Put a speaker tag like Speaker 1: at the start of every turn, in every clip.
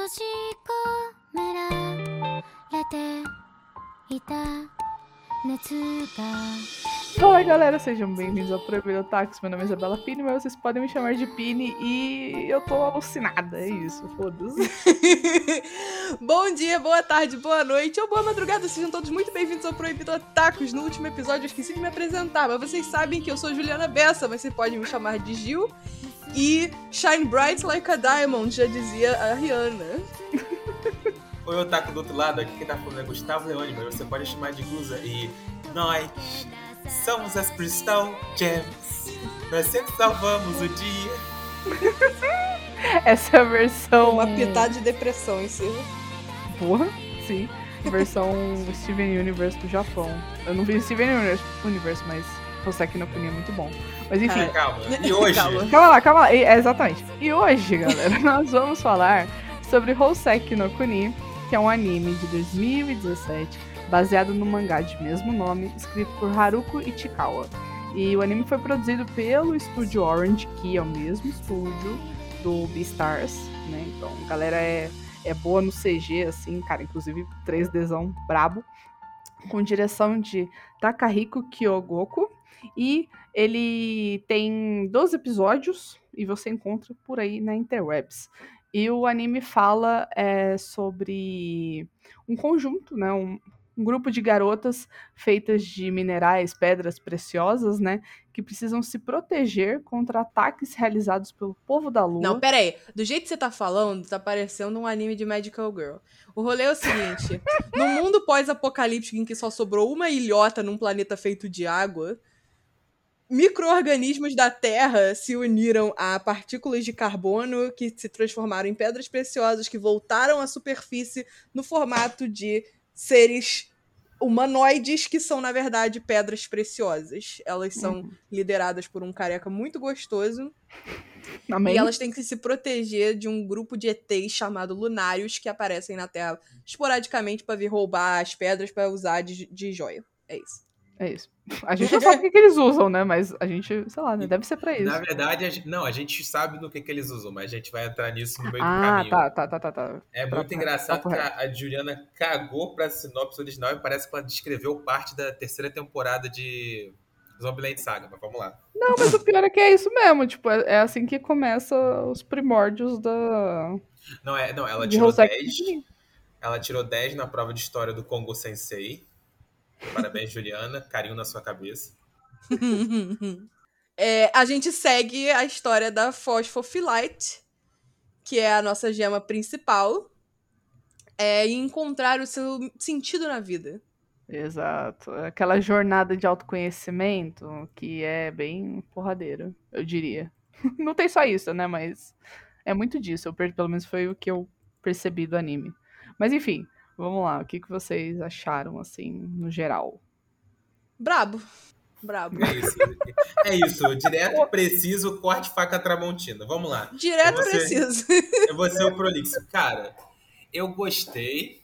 Speaker 1: 閉じ込められていた熱が
Speaker 2: Fala galera, sejam bem-vindos ao Proibido Otakus. Meu nome é Isabela Pini, mas vocês podem me chamar de Pini e eu tô alucinada, é isso, foda-se.
Speaker 3: Bom dia, boa tarde, boa noite ou boa madrugada, sejam todos muito bem-vindos ao Proibido Otakus. No último episódio eu esqueci de me apresentar, mas vocês sabem que eu sou Juliana Bessa, mas vocês podem me chamar de Gil. E Shine Bright Like a Diamond, já dizia a Rihanna.
Speaker 4: Oi, Otaku do outro lado, aqui quem tá falando é Gustavo Leone, mas você pode chamar de Guza e nós somos as Crystal Gems. Nós sempre salvamos o dia.
Speaker 2: Essa é a versão.
Speaker 3: Uma pitada de depressão em cima.
Speaker 2: Porra, sim. Versão Steven Universe do Japão. Eu não vi Steven Universe, Universe mas Hoseki no Kuni é muito bom. Mas enfim.
Speaker 4: Ah, calma. E hoje?
Speaker 3: Calma.
Speaker 2: Calma lá, calma lá. É, exatamente. E hoje, galera, nós vamos falar sobre Hoseki no Kuni, que é um anime de 2017, baseado no mangá de mesmo nome, escrito por Haruko Ichikawa. E o anime foi produzido pelo estúdio Orange, que é o mesmo estúdio do Beastars, né? Então, a galera é, é boa no CG, assim, cara, inclusive 3Dzão brabo, com direção de Takahiko Kyogoku. E ele tem 12 episódios e você encontra por aí na interwebs. E o anime fala é, sobre um conjunto, né? Um, um grupo de garotas feitas de minerais, pedras preciosas, né? Que precisam se proteger contra ataques realizados pelo povo da lua.
Speaker 3: Não, pera aí. Do jeito que você tá falando, tá parecendo um anime de Magical Girl. O rolê é o seguinte: no mundo pós-apocalíptico em que só sobrou uma ilhota num planeta feito de água, micro-organismos da Terra se uniram a partículas de carbono que se transformaram em pedras preciosas que voltaram à superfície no formato de seres humanoides que são, na verdade, pedras preciosas. Elas são lideradas por um careca muito gostoso
Speaker 2: Amém?
Speaker 3: e elas têm que se proteger de um grupo de ETs chamado Lunários que aparecem na Terra esporadicamente pra vir roubar as pedras pra usar de, de joia. É isso.
Speaker 2: É isso. A gente não sabe o que, que eles usam, né? Mas a gente, sei lá, né? Deve ser pra isso.
Speaker 4: Na verdade, a gente, não, a gente sabe do que, que eles usam, mas a gente vai entrar nisso no meio do
Speaker 2: Ah,
Speaker 4: caminho.
Speaker 2: tá, tá, tá, tá, tá.
Speaker 4: É
Speaker 2: Tá-
Speaker 4: muito
Speaker 2: tá-
Speaker 4: engraçado que a, a Juliana cagou pra sinopse original e parece que ela descreveu parte da terceira temporada de Zombieland Saga, mas vamos lá.
Speaker 2: Não, mas o pior é que é isso mesmo. Tipo, é, é assim que começa os primórdios da.
Speaker 4: Não, é, não ela tirou
Speaker 2: Hoseki
Speaker 4: 10.
Speaker 2: no Kuni.
Speaker 4: Ela tirou 10 na prova de história do Congo Sensei. Parabéns, Juliana. Carinho na sua cabeça.
Speaker 3: É, a gente segue a história da Phosphophyllite, que é a nossa gema principal, é, e encontrar o seu sentido na vida.
Speaker 2: Exato. Aquela jornada de autoconhecimento que é bem porradeira, eu diria. Não tem só isso, né? Mas é muito disso. Eu, per- pelo menos foi o que eu percebi do anime. Mas enfim, vamos lá. O que, que vocês acharam, assim, no geral?
Speaker 3: Brabo. Brabo.
Speaker 4: É isso. É isso. Direto, preciso, corte, faca, tramontina. Vamos lá.
Speaker 3: Direto
Speaker 4: Você-
Speaker 3: preciso.
Speaker 4: Eu vou ser o prolixo. Cara, eu gostei,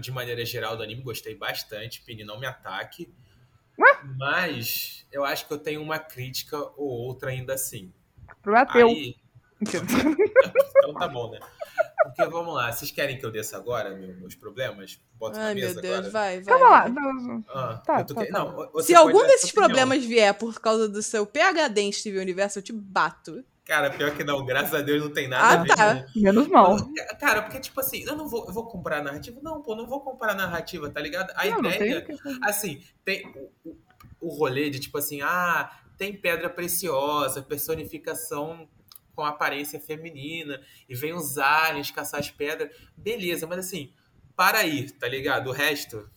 Speaker 4: de maneira geral, do anime. Gostei bastante. Pini, não me ataque. Mas eu acho que eu tenho uma crítica ou outra ainda assim.
Speaker 2: Problema teu.
Speaker 4: Aí, então tá bom, né? Porque vamos lá, vocês querem que eu desça agora meu- meus problemas? Boto na
Speaker 3: Ai, meu
Speaker 4: mesa
Speaker 3: Deus,
Speaker 4: agora?
Speaker 3: vai, vai.
Speaker 2: Calma lá.
Speaker 3: vai.
Speaker 2: não-
Speaker 4: Ah,
Speaker 2: Tá, tá,
Speaker 4: que-
Speaker 2: tá.
Speaker 4: Não,
Speaker 3: Se algum desses problemas vier por causa do seu PHD em Steven Universo, eu te bato.
Speaker 4: Cara, pior que não, graças a Deus não tem nada
Speaker 3: Ah,
Speaker 4: a ver.
Speaker 3: tá.
Speaker 2: Menos mal.
Speaker 4: Cara, porque, tipo assim, eu não vou, eu vou comprar a narrativa. Não, pô, não vou comprar a narrativa, tá ligado? A
Speaker 2: Não, não
Speaker 4: ideia,
Speaker 2: tem o que-
Speaker 4: assim, tem o, o rolê de, tipo assim, ah, tem pedra preciosa, personificação com aparência feminina, e vem os aliens caçar as pedras. Beleza, mas assim, para aí, tá ligado? O resto,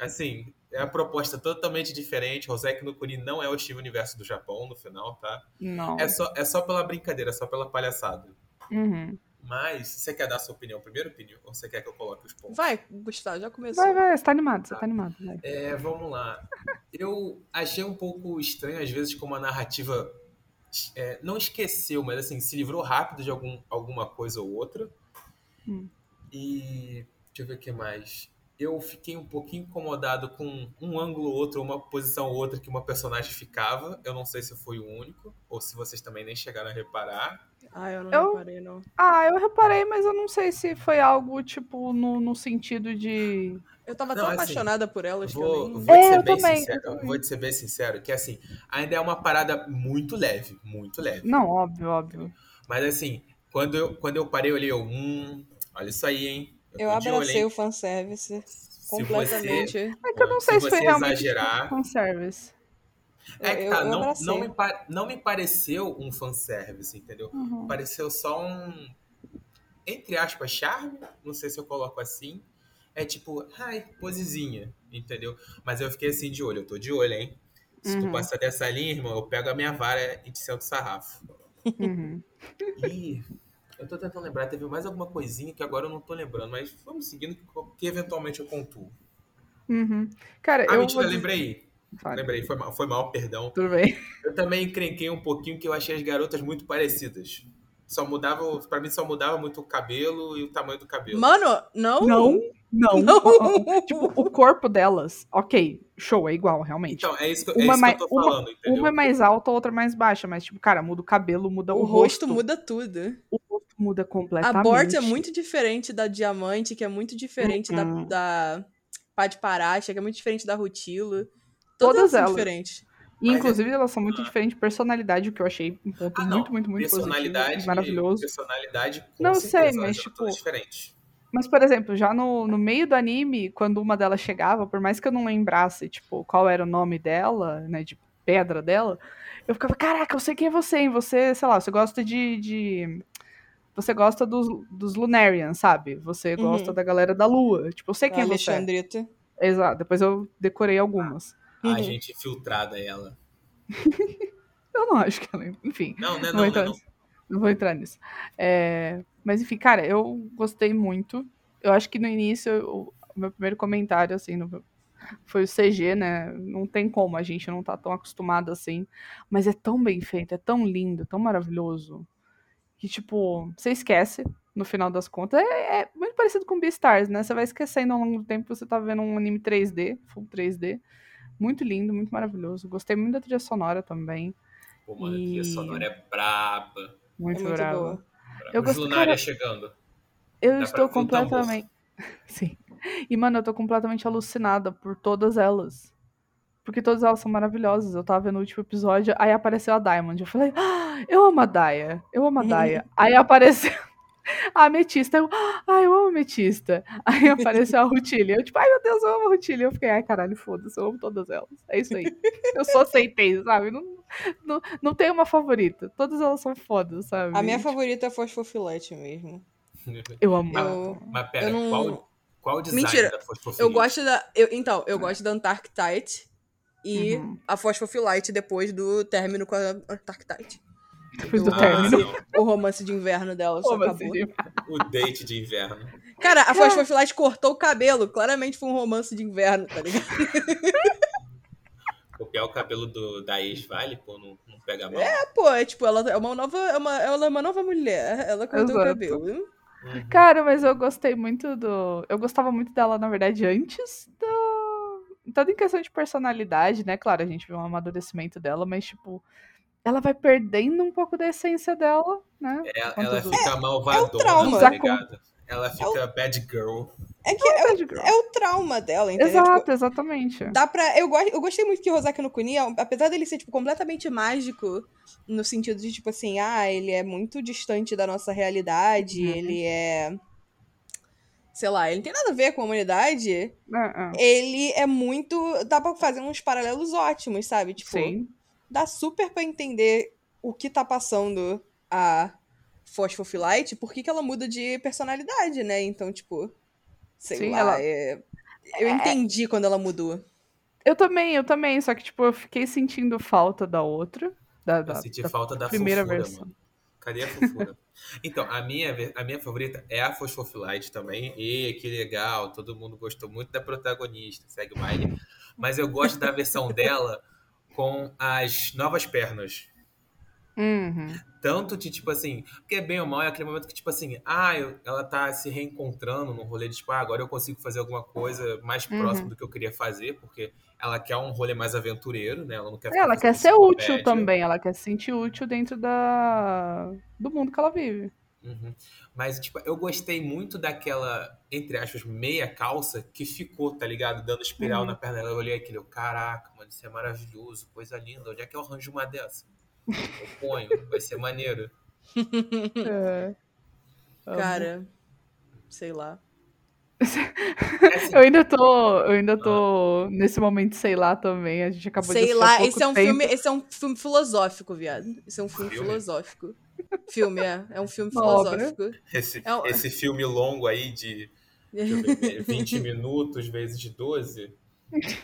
Speaker 4: assim, é a proposta totalmente diferente. Hoseki no Kuni não é o Steve Universo do Japão, no final, tá?
Speaker 2: Não.
Speaker 4: É só, é só pela brincadeira, é só pela palhaçada.
Speaker 2: Uhum.
Speaker 4: Mas, você quer dar a sua opinião primeiro, Pini? Ou você quer que eu coloque os pontos?
Speaker 3: Vai, Gustavo, já começou.
Speaker 2: Vai, vai, você tá animado, você tá animado. Vai.
Speaker 4: É, vamos lá. Eu achei um pouco estranho, às vezes, como a narrativa é, não esqueceu, mas assim, se livrou rápido de algum, alguma coisa ou outra.
Speaker 2: Hum.
Speaker 4: E. Deixa eu ver o que mais. eu fiquei um pouquinho incomodado com um ângulo ou outro, uma posição ou outra que uma personagem ficava. Eu não sei se eu fui o único, ou se vocês também nem chegaram a reparar.
Speaker 3: Ah, eu não
Speaker 2: Eu-
Speaker 3: reparei, não.
Speaker 2: Ah, eu reparei, mas eu não sei se foi algo, tipo, no, no sentido de.
Speaker 3: Eu tava
Speaker 4: Não,
Speaker 3: tão
Speaker 4: assim,
Speaker 3: apaixonada por elas
Speaker 4: Vou,
Speaker 3: que eu nem...
Speaker 4: vou te ser
Speaker 2: eu
Speaker 4: bem
Speaker 2: também,
Speaker 4: sincero.
Speaker 2: eu.
Speaker 4: Vou te ser bem sincero, que assim, ainda é uma parada muito leve, muito leve.
Speaker 2: Não, óbvio, óbvio.
Speaker 4: Mas assim, quando eu, quando eu parei, eu olhei, eu, hum, olha isso aí, hein?
Speaker 3: Eu
Speaker 4: olho,
Speaker 3: abracei o fanservice
Speaker 4: Se
Speaker 3: completamente.
Speaker 2: É que eu não sei se,
Speaker 4: se
Speaker 2: foi
Speaker 4: você
Speaker 2: realmente
Speaker 4: exagerar-
Speaker 2: um service.
Speaker 4: É que
Speaker 3: Eu-
Speaker 4: tá,
Speaker 3: eu
Speaker 4: não,
Speaker 3: abracei.
Speaker 4: não, me não me pareceu um fanservice, entendeu?
Speaker 2: Uhum.
Speaker 4: Pareceu só um, entre aspas, charme, não sei se eu coloco assim. É tipo, ai, posezinha, entendeu? Mas eu fiquei assim de olho, eu tô de olho, hein? Se tu
Speaker 2: Uhum.
Speaker 4: passar dessa linha, irmão, eu pego a minha vara e te sento o sarrafo.
Speaker 2: Uhum.
Speaker 4: E eu tô tentando lembrar, teve mais alguma coisinha que agora eu não tô lembrando, mas vamos seguindo que, que eventualmente eu pontuo.
Speaker 2: Uhum. Cara,
Speaker 4: Ah,
Speaker 2: eu
Speaker 4: mentira,
Speaker 2: vou
Speaker 4: lembrei.
Speaker 2: Fala.
Speaker 4: Lembrei, foi mal, foi mal, perdão.
Speaker 2: Tudo bem.
Speaker 4: Eu também encrenquei um pouquinho que eu achei as garotas muito parecidas. Só mudava, pra mim só mudava muito o cabelo e o tamanho do cabelo.
Speaker 3: Mano, não.
Speaker 2: Não, não.
Speaker 3: Não.
Speaker 2: Tipo, o corpo delas, ok, show, é igual, realmente.
Speaker 4: Então, é isso que, é
Speaker 2: Uma
Speaker 4: isso que
Speaker 2: mais-
Speaker 4: eu tô
Speaker 2: uma-
Speaker 4: falando, entendeu?
Speaker 2: Uma é mais alta, a outra é mais baixa, mas, tipo, cara, muda o cabelo, muda o,
Speaker 3: O rosto muda tudo.
Speaker 2: O rosto muda
Speaker 3: A
Speaker 2: completamente.
Speaker 3: Bort é muito diferente da Diamante, que é muito diferente
Speaker 2: Uhum.
Speaker 3: da, da Pá de Paracha, que é muito diferente da Rutilo.
Speaker 2: Todas
Speaker 3: Todas, são
Speaker 2: elas.
Speaker 3: diferentes.
Speaker 2: E,
Speaker 4: Mas é-
Speaker 2: inclusive, elas são muito
Speaker 4: Ah.
Speaker 2: diferentes de personalidade, o que eu achei um ponto
Speaker 4: Ah,
Speaker 2: muito, muito, muito positivo
Speaker 4: personalidade,
Speaker 2: e maravilhoso.
Speaker 4: Personalidade, com
Speaker 2: Não
Speaker 4: certeza,
Speaker 2: sei, mas,
Speaker 4: são
Speaker 2: tipo,
Speaker 4: todas diferentes.
Speaker 2: Mas, por exemplo, já no, no meio do anime, quando uma delas chegava, por mais que eu não lembrasse, tipo, qual era o nome dela, né, de pedra dela, eu ficava, caraca, eu sei quem é você, hein? Você, sei lá, você gosta de... de- Você gosta dos, dos Lunarians, sabe? Você
Speaker 3: Uhum.
Speaker 2: gosta da galera da Lua. Tipo, eu sei quem você é.
Speaker 3: Alexandrita.
Speaker 2: Exato, depois eu decorei algumas.
Speaker 3: Uhum.
Speaker 4: A gente filtrada ela.
Speaker 2: Eu não acho que ela... Enfim,
Speaker 4: Não, não é
Speaker 2: não,
Speaker 4: não,
Speaker 2: vou
Speaker 4: não,
Speaker 2: entrar
Speaker 4: não.
Speaker 2: nisso. Não vou entrar nisso. É, Mas enfim, cara, eu gostei muito. Eu acho que no início, eu- o meu primeiro comentário, assim, no- foi o CG, né? Não tem como, a gente não tá tão acostumado assim. Mas é tão bem feito, é tão lindo, tão maravilhoso. Que, tipo, você esquece no final das contas. É, é muito parecido com Beastars, né? Você vai esquecendo ao longo do tempo que você tá vendo um anime 3D, full 3D. Muito lindo, muito maravilhoso. Gostei muito da trilha sonora também.
Speaker 4: Pô, mano, a trilha
Speaker 2: E-
Speaker 4: sonora é braba.
Speaker 2: Muito,
Speaker 3: É muito
Speaker 2: brava.
Speaker 3: boa.
Speaker 2: Eu
Speaker 4: Os
Speaker 2: gostei-
Speaker 4: Lunária
Speaker 2: cara,
Speaker 4: chegando.
Speaker 2: Eu
Speaker 4: Dá
Speaker 2: estou completamente. Sim. E, mano, eu tô completamente alucinada por todas elas. Porque todas elas são maravilhosas. Eu tava vendo o último episódio, aí apareceu a Diamond. Eu falei, ah, eu amo a Daya. Eu amo a Daya. aí apareceu a Ametista. Eu, ah, eu amo a Ametista. Aí apareceu a Rutilha. Eu, tipo, ai meu Deus, eu amo a Rutilha. Eu fiquei, ai caralho, foda-se, eu amo todas elas. É isso aí. eu só aceitei, sabe? Não, não, não tem uma favorita. Todas elas são fodas, sabe?
Speaker 3: A minha
Speaker 2: Tipo,
Speaker 3: favorita é Fosfofilete mesmo.
Speaker 2: Eu amo.
Speaker 3: Eu-
Speaker 4: Mas pera,
Speaker 3: eu não-
Speaker 4: qual, qual design
Speaker 3: Mentira,
Speaker 4: da Fosfofilite?
Speaker 3: Eu gosto da. eu- então, eu gosto da Antarctite e
Speaker 2: Uhum.
Speaker 3: a Fosfofilite depois do término com a Antarctite.
Speaker 2: Depois do
Speaker 3: Ah,
Speaker 2: término.
Speaker 4: sim,
Speaker 3: O romance de inverno dela só acabou.
Speaker 2: assim?
Speaker 4: o date de inverno.
Speaker 3: Cara, a Fosfofilite cortou o cabelo. Claramente foi um romance de inverno, tá ligado?
Speaker 4: Copiar o cabelo do, da ex vale, pô, não, não pega mal.
Speaker 3: É, pô, é tipo, ela é uma nova, é uma, ela é uma nova mulher. Ela cortou o
Speaker 2: Exato.
Speaker 3: cabelo.
Speaker 4: Uhum.
Speaker 2: Cara, mas eu gostei muito do. Eu gostava muito dela, na verdade, antes do. Tanto em questão de personalidade, né? Claro, a gente viu um amadurecimento dela, mas, tipo, ela vai perdendo um pouco da essência dela, né?
Speaker 4: Ela,
Speaker 2: Quanto
Speaker 4: ela fica malvadona,
Speaker 3: trauma.
Speaker 4: tá ligado? Ela fica bad girl.
Speaker 3: É que é,
Speaker 2: Bad girl.
Speaker 3: é o trauma dela, entendeu?
Speaker 2: Exato,
Speaker 3: Tipo,
Speaker 2: exatamente.
Speaker 3: dá pra. Eu, go... eu gostei muito que o Rosaki no Kuni, apesar dele ser, tipo, completamente mágico, no sentido de, tipo assim, ah, ele é muito distante da nossa realidade,
Speaker 2: Uhum.
Speaker 3: ele é. Sei lá, ele não tem nada a ver com a humanidade.
Speaker 2: É, é.
Speaker 3: Ele é muito. Dá pra fazer uns paralelos ótimos, sabe? Tipo,
Speaker 2: Sim.
Speaker 3: Dá super pra entender o que tá passando a Phosphofilite, por que que ela muda de personalidade, né? Então, tipo, sei
Speaker 2: Sim,
Speaker 3: lá,
Speaker 2: ela-
Speaker 3: é- eu entendi quando ela mudou.
Speaker 2: Eu também, eu também, só que, tipo, eu fiquei sentindo falta da outra. Da,
Speaker 4: Eu
Speaker 2: da,
Speaker 4: senti
Speaker 2: da
Speaker 4: falta da
Speaker 2: primeira
Speaker 4: fofura,
Speaker 2: versão.
Speaker 4: mano. Cadê a fofura? então, a minha, a minha favorita é a Fosfofilite também. E que legal, todo mundo gostou muito da protagonista, segue o baile. Mas eu gosto da versão dela com as novas pernas.
Speaker 2: Uhum.
Speaker 4: Tanto de, tipo assim, porque bem ou mal é aquele momento que, tipo assim, ah, eu- ela tá se reencontrando no rolê de, tipo, ah, agora eu consigo fazer alguma coisa mais
Speaker 2: Uhum.
Speaker 4: próximo do que eu queria fazer, porque ela quer um rolê mais aventureiro, né? Ela não quer
Speaker 2: Ela quer ser útil também, ela quer se sentir útil dentro da... do mundo que ela vive.
Speaker 4: Uhum. Mas, tipo, eu gostei muito daquela, entre aspas, meia calça que ficou, tá ligado? Dando espiral
Speaker 2: Uhum.
Speaker 4: na perna dela. Eu olhei aquilo, eu, caraca, mano, isso é maravilhoso, coisa linda. Onde é que eu arranjo uma dessa? Eu ponho, vai ser maneiro.
Speaker 2: É.
Speaker 3: Cara, sei lá.
Speaker 2: Eu ainda tô, eu ainda tô nesse momento, sei lá, também. A gente acabou de
Speaker 3: Sei
Speaker 2: assistir há
Speaker 3: lá, esse é um
Speaker 2: tempo.
Speaker 3: filme, esse é um filme filosófico, viado. Esse é um filme,
Speaker 4: Filme?
Speaker 3: filosófico. Filme, é. É um filme filosófico.
Speaker 4: esse,
Speaker 3: É um-
Speaker 4: esse filme longo aí de ver, 20 minutos vezes de 12.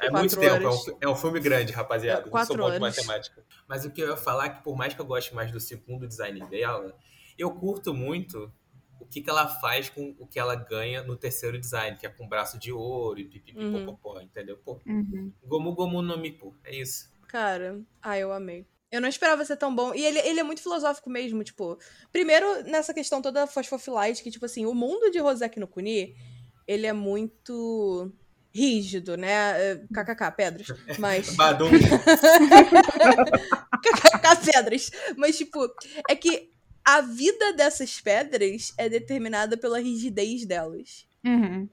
Speaker 4: É muito tempo, é um, é um filme grande, rapaziada.
Speaker 3: É,
Speaker 4: Não
Speaker 3: quatro
Speaker 4: sou bom de
Speaker 3: horas.
Speaker 4: matemática. Mas o que eu ia falar é que, por mais que eu goste mais do segundo design dela, eu curto muito o que, que ela faz com o que ela ganha no terceiro design, que é com braço de ouro e pipipi
Speaker 3: Uhum.
Speaker 4: entendeu? Pô,
Speaker 2: Uhum.
Speaker 4: Gomu Gomu no Mi, pô, é isso.
Speaker 3: Cara, ah, eu amei. Eu não esperava ser tão bom. E ele, ele é muito filosófico mesmo, tipo. Primeiro, nessa questão toda fosfofilite, que, tipo assim, o mundo de Rosek no Kuni, ele é muito rígido, né? É, KKK, pedras. Mas.
Speaker 4: Badum.
Speaker 3: KKK, pedras. Mas, tipo, é que a vida dessas pedras é determinada pela rigidez delas.
Speaker 2: Uhum.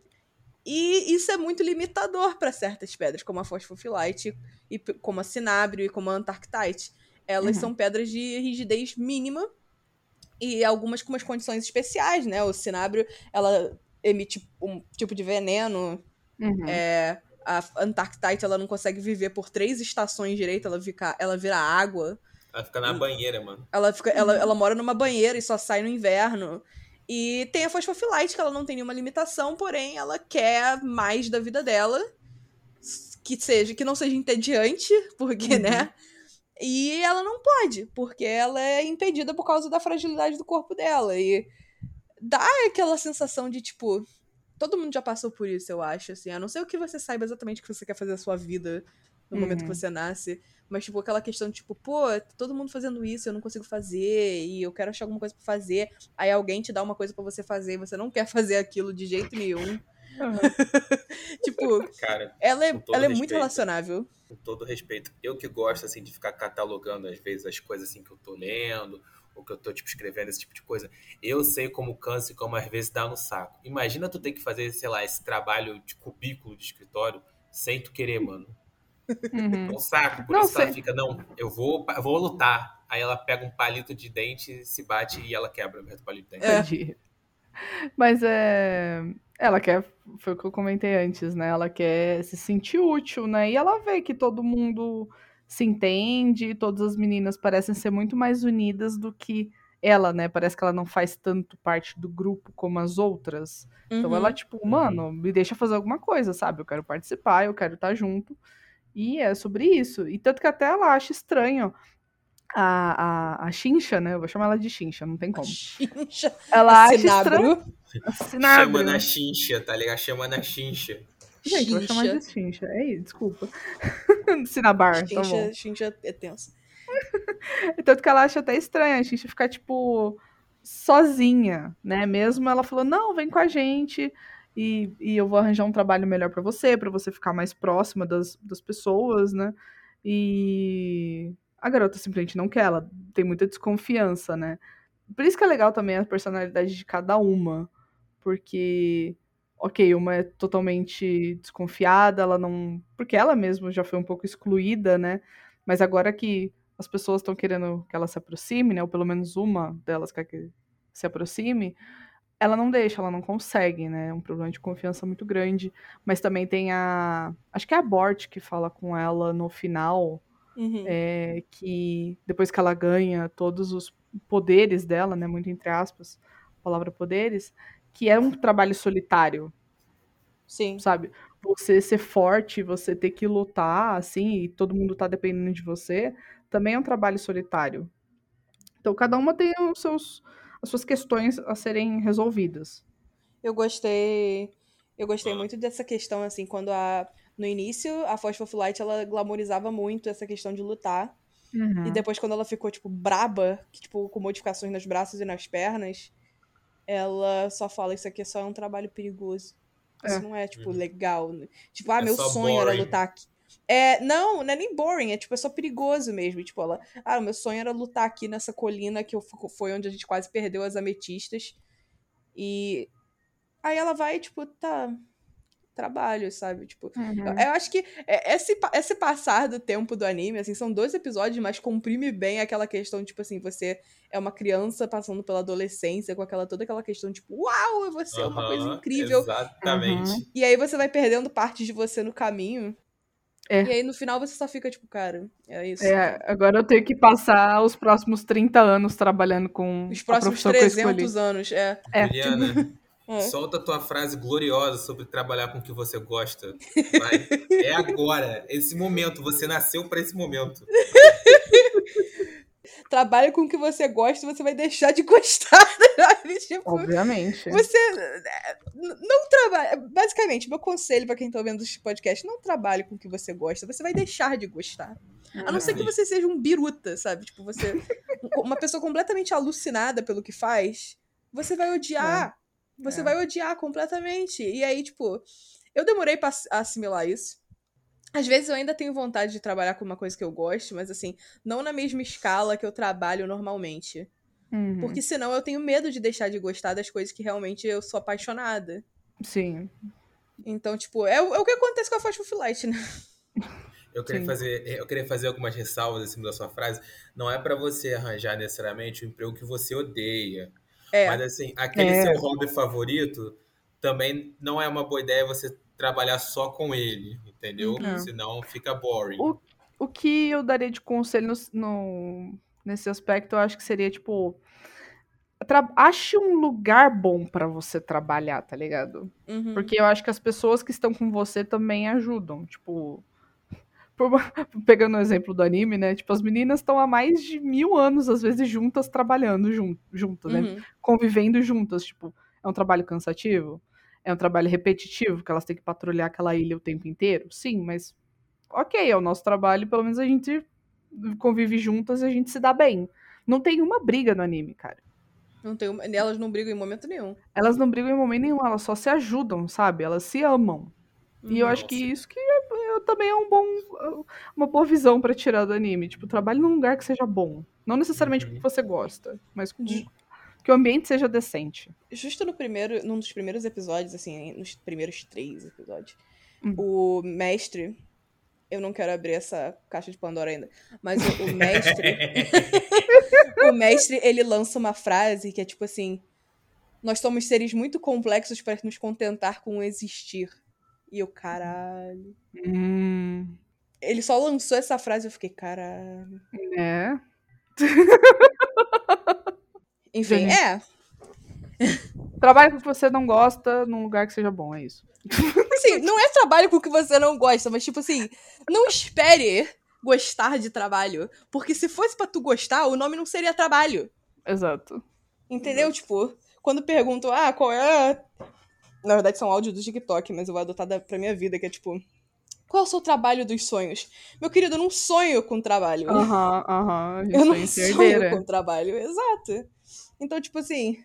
Speaker 3: E isso é muito limitador para certas pedras, como a fosfofilite, e como a cinábrio e como a antarctite. Elas
Speaker 2: Uhum.
Speaker 3: são pedras de rigidez mínima e algumas com umas condições especiais, né? O cinábrio, ela emite um tipo de veneno.
Speaker 2: Uhum.
Speaker 3: É, a antarctite, ela não consegue viver por três estações direito, ela, fica, ela vira água.
Speaker 4: Ela fica na banheira, mano.
Speaker 3: Ela, fica, ela, ela mora numa banheira e só sai no inverno. E tem a fosfofilite, que ela não tem nenhuma limitação, porém ela quer mais da vida dela. Que seja, que não seja entediante, porque,
Speaker 2: Uhum.
Speaker 3: né? E ela não pode, porque ela é impedida por causa da fragilidade do corpo dela. E dá aquela sensação de, tipo, todo mundo já passou por isso, eu acho, assim. A não ser o que você saiba exatamente o que você quer fazer a sua vida no momento que
Speaker 2: Uhum.
Speaker 3: você nasce. Mas, tipo, aquela questão de, tipo, pô, todo mundo fazendo isso, eu não consigo fazer, e eu quero achar alguma coisa pra fazer. Aí alguém te dá uma coisa pra você fazer e você não quer fazer aquilo de jeito nenhum. tipo,
Speaker 4: Cara,
Speaker 3: ela é, ela é muito
Speaker 4: respeito.
Speaker 3: relacionável.
Speaker 4: com todo respeito, eu que gosto, assim, de ficar catalogando, às vezes, as coisas, assim, que eu tô lendo, ou que eu tô, tipo, escrevendo, esse tipo de coisa, eu sei como cansa e como, às vezes, dá no saco. Imagina tu ter que fazer, sei lá, esse trabalho de cubículo de escritório sem tu querer, mano.
Speaker 2: Uhum.
Speaker 4: É um saco. Por
Speaker 2: Não,
Speaker 4: isso que ela
Speaker 2: sei.
Speaker 4: fica, não, eu vou, eu vou lutar. Aí ela pega um palito de dente, se bate e ela quebra o palito de dente.
Speaker 3: É.
Speaker 2: Entendi. Mas é. Ela quer. Foi o que eu comentei antes, né? Ela quer se sentir útil, né? E ela vê que todo mundo se entende, todas as meninas parecem ser muito mais unidas do que ela, né? Parece que ela não faz tanto parte do grupo como as outras. Então
Speaker 3: Uhum.
Speaker 2: ela, tipo, mano, me deixa fazer alguma coisa, sabe? Eu quero participar, eu quero estar junto. E é sobre isso. E tanto que até ela acha estranho a, a, a Chincha, né? Eu vou chamar ela de Chincha, não tem como.
Speaker 3: Chincha,
Speaker 2: Ela acha estranho.
Speaker 4: Chama na chincha, tá ligado? Chama na chincha.
Speaker 2: Gente, eu vou chamar de Chincha. É isso, desculpa. Cinabar, tá bom.
Speaker 3: Chincha, chincha é tenso.
Speaker 2: Tanto que ela acha até estranho a gente ficar, tipo, sozinha, né? Mesmo ela falou, não, vem com a gente e, e eu vou arranjar um trabalho melhor pra você, pra você ficar mais próxima das, das pessoas, né? E a garota simplesmente não quer, ela tem muita desconfiança, né? Por isso que é legal também a personalidade de cada uma, porque, ok, uma é totalmente desconfiada, ela não. Porque ela mesma já foi um pouco excluída, né? Mas agora que as pessoas estão querendo que ela se aproxime, né? Ou pelo menos uma delas quer que se aproxime, ela não deixa, ela não consegue, né? É um problema de confiança muito grande. Mas também tem a. Acho que é a Bort que fala com ela no final,
Speaker 3: Uhum.
Speaker 2: é, que depois que ela ganha todos os poderes dela, né? Muito entre aspas, a palavra poderes, que é um trabalho solitário
Speaker 3: Sim.
Speaker 2: sabe? Você ser forte, você ter que lutar, assim, e todo mundo tá dependendo de você, também é um trabalho solitário. Então, cada uma tem os seus, as suas questões a serem resolvidas.
Speaker 3: Eu gostei. Eu gostei muito dessa questão, assim, quando a. No início, a Fosfofilite, ela glamorizava muito essa questão de lutar.
Speaker 2: Uhum.
Speaker 3: E depois, quando ela ficou, tipo, braba, que, tipo, com modificações nos braços e nas pernas, ela só fala: Isso aqui só é um trabalho perigoso. Isso
Speaker 2: É.
Speaker 3: não é, tipo,
Speaker 4: Uhum.
Speaker 3: legal. Tipo, ah,
Speaker 4: É
Speaker 3: meu sonho era
Speaker 4: boring.
Speaker 3: lutar aqui. É, não, não é nem boring, é tipo, é só perigoso mesmo. E, tipo, ela, ah, o meu sonho era lutar aqui nessa colina que eu, fico- foi onde a gente quase perdeu as ametistas. E aí ela vai, tipo, tá, trabalho, sabe? Tipo,
Speaker 2: Uhum.
Speaker 3: eu, eu acho que é- esse, esse passar do tempo do anime, assim, são dois episódios, mas comprime bem aquela questão, tipo assim, você é uma criança passando pela adolescência, com aquela toda aquela questão, tipo, uau, você é uma coisa incrível.
Speaker 4: Exatamente.
Speaker 2: Uhum.
Speaker 3: E aí você vai perdendo partes de você no caminho.
Speaker 2: É.
Speaker 3: E aí no final você só fica, tipo, cara, é isso.
Speaker 2: É, agora eu tenho que passar os próximos 30 anos trabalhando com
Speaker 3: Os
Speaker 2: a
Speaker 3: próximos
Speaker 2: profissão que eu escolhi.
Speaker 3: 300 anos, é.
Speaker 2: É.
Speaker 4: Juliana,
Speaker 3: É.
Speaker 4: solta a tua frase gloriosa sobre trabalhar com o que você gosta. Vai. É agora. Esse momento. Você nasceu pra esse momento.
Speaker 3: Trabalha com o que você gosta, você vai deixar de gostar. tipo,
Speaker 2: Obviamente.
Speaker 3: Você é, n- não trabalha. Basicamente, meu conselho pra quem tá ouvindo este podcast: não trabalhe com o que você gosta, você vai deixar de gostar. A não ser que você seja um biruta, sabe? Tipo, você. Uma pessoa completamente alucinada pelo que faz, você vai odiar. Você
Speaker 2: É.
Speaker 3: vai odiar completamente. E aí, tipo, eu demorei pra ass- assimilar isso. Às vezes eu ainda tenho vontade de trabalhar com uma coisa que eu gosto, mas assim, não na mesma escala que eu trabalho normalmente.
Speaker 2: Uhum.
Speaker 3: Porque senão eu tenho medo de deixar de gostar das coisas que realmente eu sou apaixonada.
Speaker 2: Sim.
Speaker 3: Então, tipo, é, o é o que acontece com a Fast Food Light, né?
Speaker 4: Eu queria,
Speaker 2: Sim.
Speaker 4: fazer, eu queria fazer algumas ressalvas em cima da sua frase. Não é pra você arranjar necessariamente o emprego que você odeia.
Speaker 3: É.
Speaker 4: Mas assim, aquele
Speaker 2: É.
Speaker 4: seu hobby favorito também não é uma boa ideia você trabalhar só com ele, entendeu?
Speaker 3: Uhum.
Speaker 4: Senão fica boring.
Speaker 2: O- O que eu daria de conselho no, no- nesse aspecto, eu acho que seria, tipo. Ache um lugar bom pra você trabalhar, tá ligado?
Speaker 3: Uhum.
Speaker 2: Porque eu acho que as pessoas que estão com você também ajudam. Tipo. Por pegando o exemplo do anime, né? Tipo, as meninas estão há mais de mil anos, às vezes, juntas, trabalhando jun- juntas, né?
Speaker 3: Uhum.
Speaker 2: Convivendo juntas. Tipo, é um trabalho cansativo? É um trabalho repetitivo, que elas têm que patrulhar aquela ilha o tempo inteiro? Sim, mas. Ok, é o nosso trabalho, pelo menos a gente convive juntas e a gente se dá bem. Não tem uma briga no anime, cara.
Speaker 3: Não tem, uma- elas não brigam em momento nenhum.
Speaker 2: Elas não brigam em momento nenhum, elas só se ajudam, sabe? Elas se amam. E eu
Speaker 3: Uhum.
Speaker 2: acho que isso que também é um bom, uma boa visão pra tirar do anime. Tipo, trabalhe num lugar que seja bom. Não necessariamente com o
Speaker 4: Uhum.
Speaker 2: que você gosta, mas com, que o ambiente seja decente.
Speaker 3: Justo no primeiro, num dos primeiros episódios, assim, nos primeiros três episódios,
Speaker 2: Hum.
Speaker 3: o mestre. Eu não quero abrir essa caixa de Pandora ainda. Mas o, o mestre. o mestre, ele lança uma frase que é tipo assim: Nós somos seres muito complexos para nos contentar com existir. E eu, caralho.
Speaker 2: Hum,
Speaker 3: Ele só lançou essa frase e eu fiquei, caralho.
Speaker 2: é.
Speaker 3: Enfim,
Speaker 2: Gente.
Speaker 3: é.
Speaker 2: Trabalhe com o que você não gosta num lugar que seja bom, é isso.
Speaker 3: Assim, não é trabalho com o que você não gosta, mas tipo assim, não espere gostar de trabalho. Porque se fosse pra tu gostar, o nome não seria trabalho.
Speaker 2: Exato.
Speaker 3: Entendeu? Tipo, quando perguntam, ah, qual é. Na verdade, são áudios do TikTok, mas eu vou adotar da, pra minha vida, que é tipo. Qual é o seu trabalho dos sonhos? Meu querido, eu não sonho com trabalho.
Speaker 2: Aham, aham.
Speaker 3: eu não sonho
Speaker 2: herdeira.
Speaker 3: com trabalho. Exato. Então, tipo assim,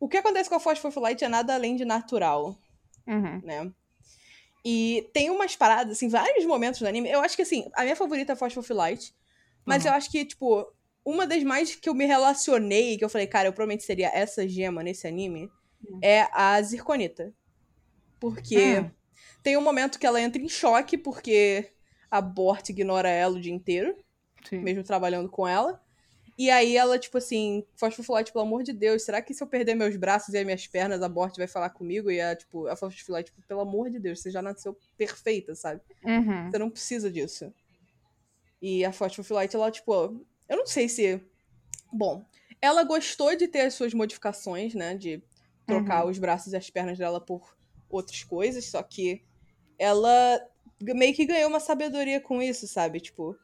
Speaker 3: o que acontece com a Light é nada além de natural.
Speaker 2: Uhum.
Speaker 3: né? E tem umas paradas, assim, vários momentos do anime. Eu acho que, assim, a minha favorita é Fast of Light. Mas
Speaker 2: Uhum.
Speaker 3: eu acho que, tipo, uma das mais que eu me relacionei, que eu falei, cara, eu provavelmente seria essa gema nesse anime. É a Zirconita. Porque
Speaker 2: Hum.
Speaker 3: tem um momento que ela entra em choque, porque a Bort ignora ela o dia inteiro,
Speaker 2: Sim.
Speaker 3: mesmo trabalhando com ela. E aí ela, tipo assim, Light, pelo amor de Deus, será que se eu perder meus braços e as minhas pernas, a Bort vai falar comigo? E a, tipo, a Light, tipo, pelo amor de Deus, você já nasceu perfeita, sabe?
Speaker 2: Uhum.
Speaker 3: Você não precisa disso. E a Light, ela, tipo, eu não sei se. Bom, ela gostou de ter as suas modificações, né? De trocar os braços e as pernas dela por outras coisas, só que ela meio que ganhou uma sabedoria com isso, sabe? Tipo,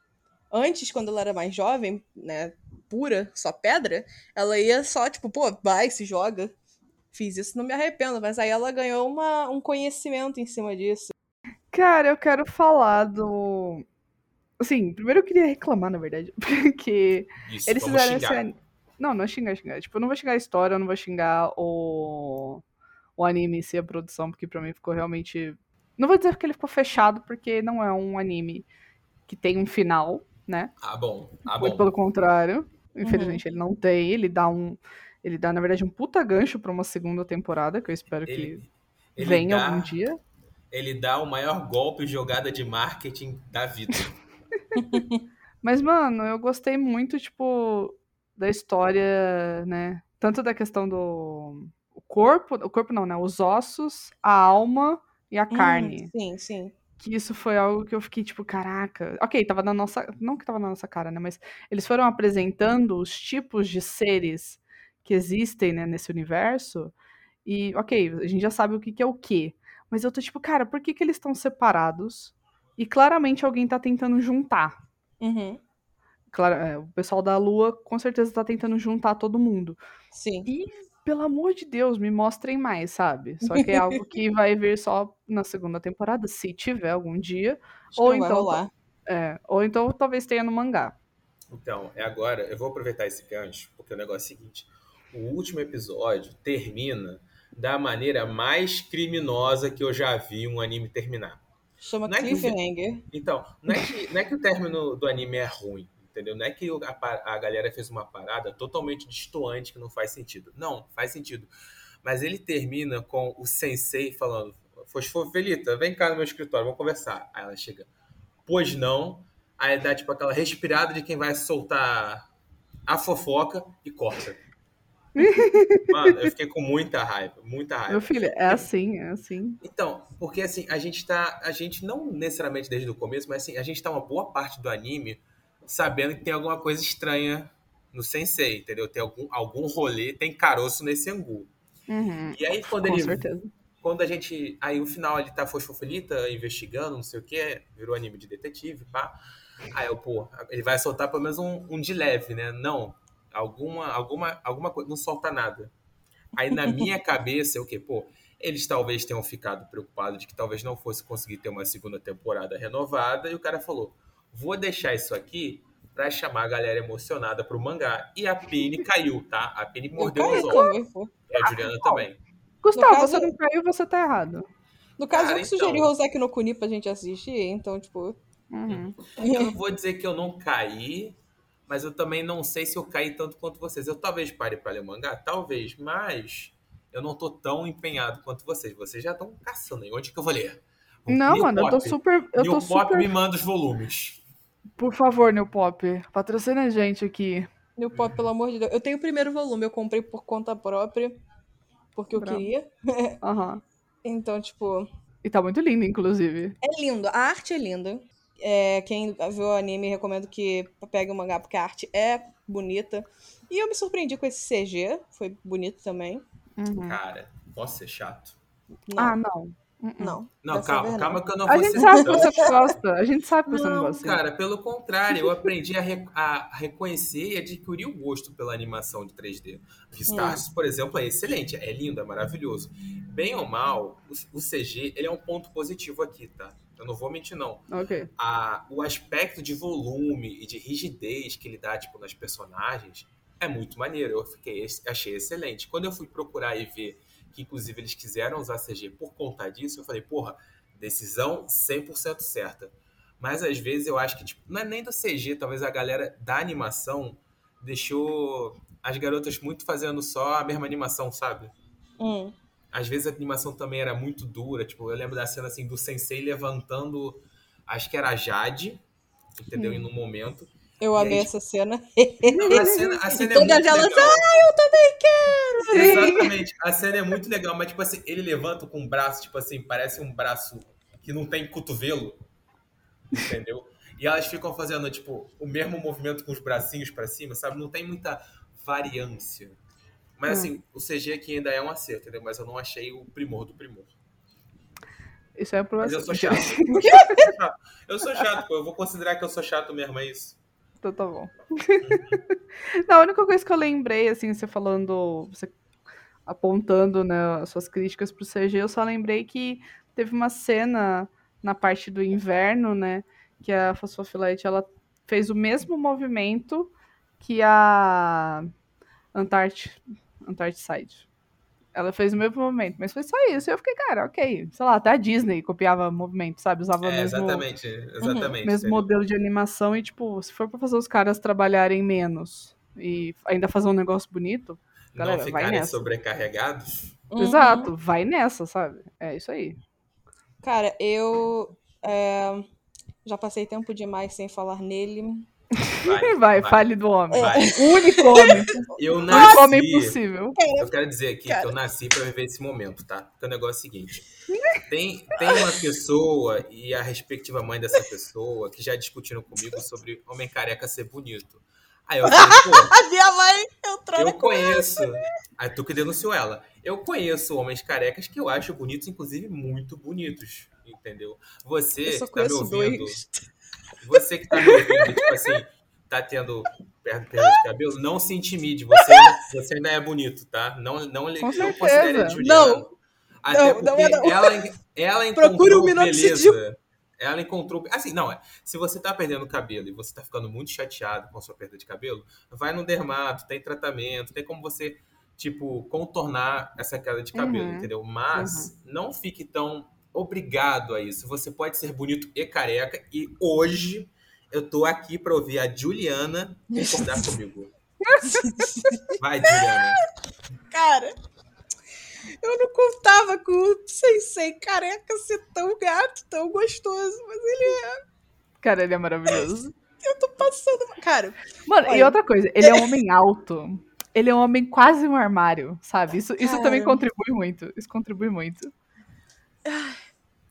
Speaker 3: antes, quando ela era mais jovem, né? Pura, só pedra, ela ia só, tipo, pô, vai, se joga. Fiz isso, não me arrependo, mas aí ela ganhou uma, um conhecimento em cima disso.
Speaker 2: Cara, eu quero falar do. Assim, primeiro eu queria reclamar, na verdade, porque
Speaker 4: Isso,
Speaker 2: eles fizeram esse. Não, não é xingar, xingar. Tipo, eu não vou xingar a história, eu não vou xingar o, o anime em si, a produção, porque pra mim ficou realmente. Não vou dizer que ele ficou fechado, porque não é um anime que tem um final, né?
Speaker 4: Ah, bom. Ah,
Speaker 2: Muito
Speaker 4: bom.
Speaker 2: pelo contrário. Infelizmente, ele não tem. Ele dá um. Ele dá, na verdade, um puta gancho pra uma segunda temporada, que eu espero que
Speaker 4: Ele, ele
Speaker 2: venha
Speaker 4: dá,
Speaker 2: algum dia.
Speaker 4: ele dá o maior golpe de jogada de marketing da vida.
Speaker 2: Mas, mano, eu gostei muito, tipo, da história, né? Tanto da questão do o corpo, o corpo não, né? Os ossos, a alma e a carne.
Speaker 3: Hum, sim, sim.
Speaker 2: Que isso foi algo que eu fiquei, tipo, caraca. Ok, tava na nossa. Não que tava na nossa cara, né? Mas eles foram apresentando os tipos de seres que existem, né, nesse universo. E, ok, a gente já sabe o que, que é o quê. Mas eu tô tipo, cara, por que, que eles estão separados? E claramente alguém tá tentando juntar.
Speaker 3: Uhum.
Speaker 2: Claro, é, o pessoal da Lua com certeza tá tentando juntar todo mundo.
Speaker 3: Sim.
Speaker 2: E, pelo amor de Deus, me mostrem mais, sabe? Só que é algo que vai vir só na segunda temporada, se tiver algum dia.
Speaker 3: Acho
Speaker 2: Ou então-. É, ou então talvez tenha no mangá.
Speaker 4: Então, é agora, eu vou aproveitar esse gancho, porque o negócio é o seguinte: o último episódio termina da maneira mais criminosa que eu já vi um anime terminar.
Speaker 3: Chama
Speaker 4: Não é que-. Então, não é que, não é que o término do anime é ruim, entendeu? Não é que a, a galera fez uma parada totalmente distoante que não faz sentido. Não, faz sentido. Mas ele termina com o sensei falando: Fosfofelita, vem cá no meu escritório, vamos conversar. Aí ela chega, pois não. Aí dá tipo aquela respirada de quem vai soltar a fofoca e corta. Mano, eu fiquei com muita raiva, muita raiva.
Speaker 2: Meu filho, é assim, é assim.
Speaker 4: Então, porque assim, a gente tá. A gente não necessariamente desde o começo, mas assim, a gente tá uma boa parte do anime sabendo que tem alguma coisa estranha no Sensei, entendeu? Tem algum, algum rolê, tem caroço nesse angu.
Speaker 2: Uhum,
Speaker 4: E aí, quando
Speaker 2: com
Speaker 4: ele.
Speaker 2: certeza.
Speaker 4: Quando a gente. Aí o final ele tá fosfofelita investigando, não sei o que, virou anime de detetive, pá. Aí eu, pô, ele vai soltar pelo menos um, um de leve, né? Não. Alguma, alguma, alguma coisa. Não solta nada. Aí na minha cabeça é o quê? Pô, eles talvez tenham ficado preocupados de que talvez não fosse conseguir ter uma segunda temporada renovada. E o cara falou: vou deixar isso aqui pra chamar a galera emocionada pro mangá. E a Penny caiu, tá? A
Speaker 3: Eu
Speaker 4: mordeu os olhos.
Speaker 3: também, pô.
Speaker 4: E a Juliana também.
Speaker 2: Gustavo,
Speaker 3: caso-
Speaker 2: você não caiu, você tá errado.
Speaker 3: No caso,
Speaker 4: Cara,
Speaker 3: eu que sugeri
Speaker 4: então.
Speaker 3: Roseki no Kuni pra gente assistir, então, tipo...
Speaker 2: Uhum.
Speaker 4: Eu não vou dizer que eu não caí, mas eu também não sei se eu caí tanto quanto vocês. Eu talvez pare para ler o mangá, talvez, mas eu não tô tão empenhado quanto vocês. Vocês já estão caçando aí. Onde que eu vou ler? O
Speaker 2: Não,
Speaker 4: New
Speaker 2: mano, eu tô
Speaker 4: Pop.
Speaker 2: super. Eu
Speaker 4: New
Speaker 2: tô
Speaker 4: Pop
Speaker 2: super.
Speaker 4: me manda os volumes.
Speaker 2: Por favor, New Pop, patrocina a gente aqui.
Speaker 3: Meu pop, pelo amor de Deus. Eu tenho o primeiro volume, eu comprei por conta própria, porque eu
Speaker 2: Bravo.
Speaker 3: queria.
Speaker 2: Aham.
Speaker 3: Então, tipo,
Speaker 2: E tá muito lindo, inclusive.
Speaker 3: é lindo. A arte é linda. É, quem viu o anime, recomendo que pegue o mangá, porque a arte é bonita. E eu me surpreendi com esse CG, foi bonito também.
Speaker 2: Uhum.
Speaker 4: Cara, posso ser chato?
Speaker 3: Não,
Speaker 2: Ah, não. Uh-uh.
Speaker 3: não.
Speaker 4: Não,
Speaker 3: Dessa
Speaker 4: calma,
Speaker 3: não.
Speaker 4: calma que eu não
Speaker 2: A
Speaker 4: vou
Speaker 2: gente
Speaker 4: ser
Speaker 2: sabe que você não gosta. A gente sabe que você não
Speaker 4: Não,
Speaker 2: gosta.
Speaker 4: cara, pelo contrário, eu aprendi a, re- a reconhecer e adquirir o gosto pela animação de 3D. Beastars, por exemplo, é excelente, é lindo, é maravilhoso. Bem ou mal, o, o CG ele é um ponto positivo aqui, tá? Eu não vou mentir, não.
Speaker 2: Ok.
Speaker 4: A, o aspecto de volume e de rigidez que ele dá tipo, nas personagens é muito maneiro. Eu fiquei, achei excelente. Quando eu fui procurar e ver que, inclusive, eles quiseram usar CG por conta disso, eu falei, porra, decisão 100% certa. Mas às vezes eu acho que, tipo, não é nem do CG, talvez a galera da animação deixou as garotas muito fazendo só a mesma animação, sabe?
Speaker 3: Hum.
Speaker 4: Às vezes a animação também era muito dura. Tipo, eu lembro da cena assim do Sensei levantando, acho que era a Jade, entendeu?
Speaker 3: Hum.
Speaker 4: Em um momento.
Speaker 3: Eu
Speaker 4: aí,
Speaker 3: amei essa cena.
Speaker 4: Não, a cena, a cena é
Speaker 3: Todas
Speaker 4: muito
Speaker 3: elas,
Speaker 4: legal.
Speaker 3: ah, eu também quero!
Speaker 4: Exatamente. A cena é muito legal, mas tipo assim, ele levanta com o braço, tipo assim, parece um braço que não tem cotovelo, entendeu? E elas ficam fazendo, tipo, o mesmo movimento com os bracinhos pra cima, sabe? Não tem muita variância. Mas
Speaker 2: Hum.
Speaker 4: assim, o CG aqui ainda é um acerto, entendeu? Mas eu não achei o primor do primor.
Speaker 2: Isso é um problema.
Speaker 4: Mas eu sou chato. Eu sou chato. Eu sou chato, pô. Eu vou considerar que eu sou chato mesmo, é isso.
Speaker 2: Então tá bom. Não, a única coisa que eu lembrei, assim, você falando, você apontando né, as suas críticas pro CG, eu só lembrei que teve uma cena na parte do inverno, né? que a fosfofilete ela fez o mesmo movimento que a Antart Antarcticide. Ela fez o mesmo movimento, mas foi só isso. E eu fiquei, cara, ok. Sei lá, até a Disney copiava movimento, sabe? Usava o
Speaker 4: É,
Speaker 2: mesmo,
Speaker 4: exatamente, exatamente.
Speaker 2: mesmo
Speaker 4: entendeu?
Speaker 2: modelo de animação e, tipo, se for pra fazer os caras trabalharem menos e ainda fazer um negócio bonito, galera,
Speaker 4: Não
Speaker 2: vai
Speaker 4: ficarem
Speaker 2: nessa.
Speaker 4: sobrecarregados.
Speaker 3: Uhum.
Speaker 2: exato, vai nessa, sabe? É isso aí.
Speaker 3: Cara, eu é, já passei tempo demais sem falar nele.
Speaker 4: Vai,
Speaker 2: Vai, fale do homem.
Speaker 4: vai.
Speaker 2: O único homem.
Speaker 4: Eu
Speaker 2: O único homem
Speaker 4: nasci.
Speaker 2: possível.
Speaker 4: Eu quero dizer aqui que eu nasci pra viver esse momento, tá? Porque o negócio é o seguinte: tem, tem uma pessoa e a respectiva mãe dessa pessoa que já discutiram comigo sobre homem careca ser bonito. Aí eu falei, pô,
Speaker 3: A minha mãe entrou
Speaker 4: eu conheço. Aí tu que denunciou ela. Eu conheço homens carecas que eu acho bonitos, inclusive muito bonitos. Entendeu? Você
Speaker 3: Eu só
Speaker 4: que tá me ouvindo.
Speaker 3: dois.
Speaker 4: Você que tá me ouvindo, tipo assim, tá tendo perda de cabelo, não se intimide. Você, você ainda é bonito, tá? Não, não, não considere Juliana.
Speaker 3: Não.
Speaker 4: Até
Speaker 3: Não,
Speaker 4: porque
Speaker 3: não não.
Speaker 4: ela, ela encontrou
Speaker 3: um
Speaker 4: beleza. Ela encontrou. Assim, não, é. Se você tá perdendo cabelo e você tá ficando muito chateado com a sua perda de cabelo, vai no dermato, tem tratamento, tem como você, tipo, contornar essa queda de cabelo,
Speaker 2: Uhum.
Speaker 4: entendeu? Mas não fique tão obrigado a isso. Você pode ser bonito e careca, e hoje eu tô aqui pra ouvir a Juliana concordar comigo. Vai, Juliana.
Speaker 3: Cara, eu não contava com o Sensei careca ser tão gato, tão gostoso, mas ele é.
Speaker 2: Cara, ele é maravilhoso.
Speaker 3: Eu tô passando. Cara,
Speaker 2: Mano, e
Speaker 3: Olha.
Speaker 2: outra coisa, ele é um homem alto. Ele é um homem quase um armário, sabe? Isso, isso também contribui muito. Isso contribui muito.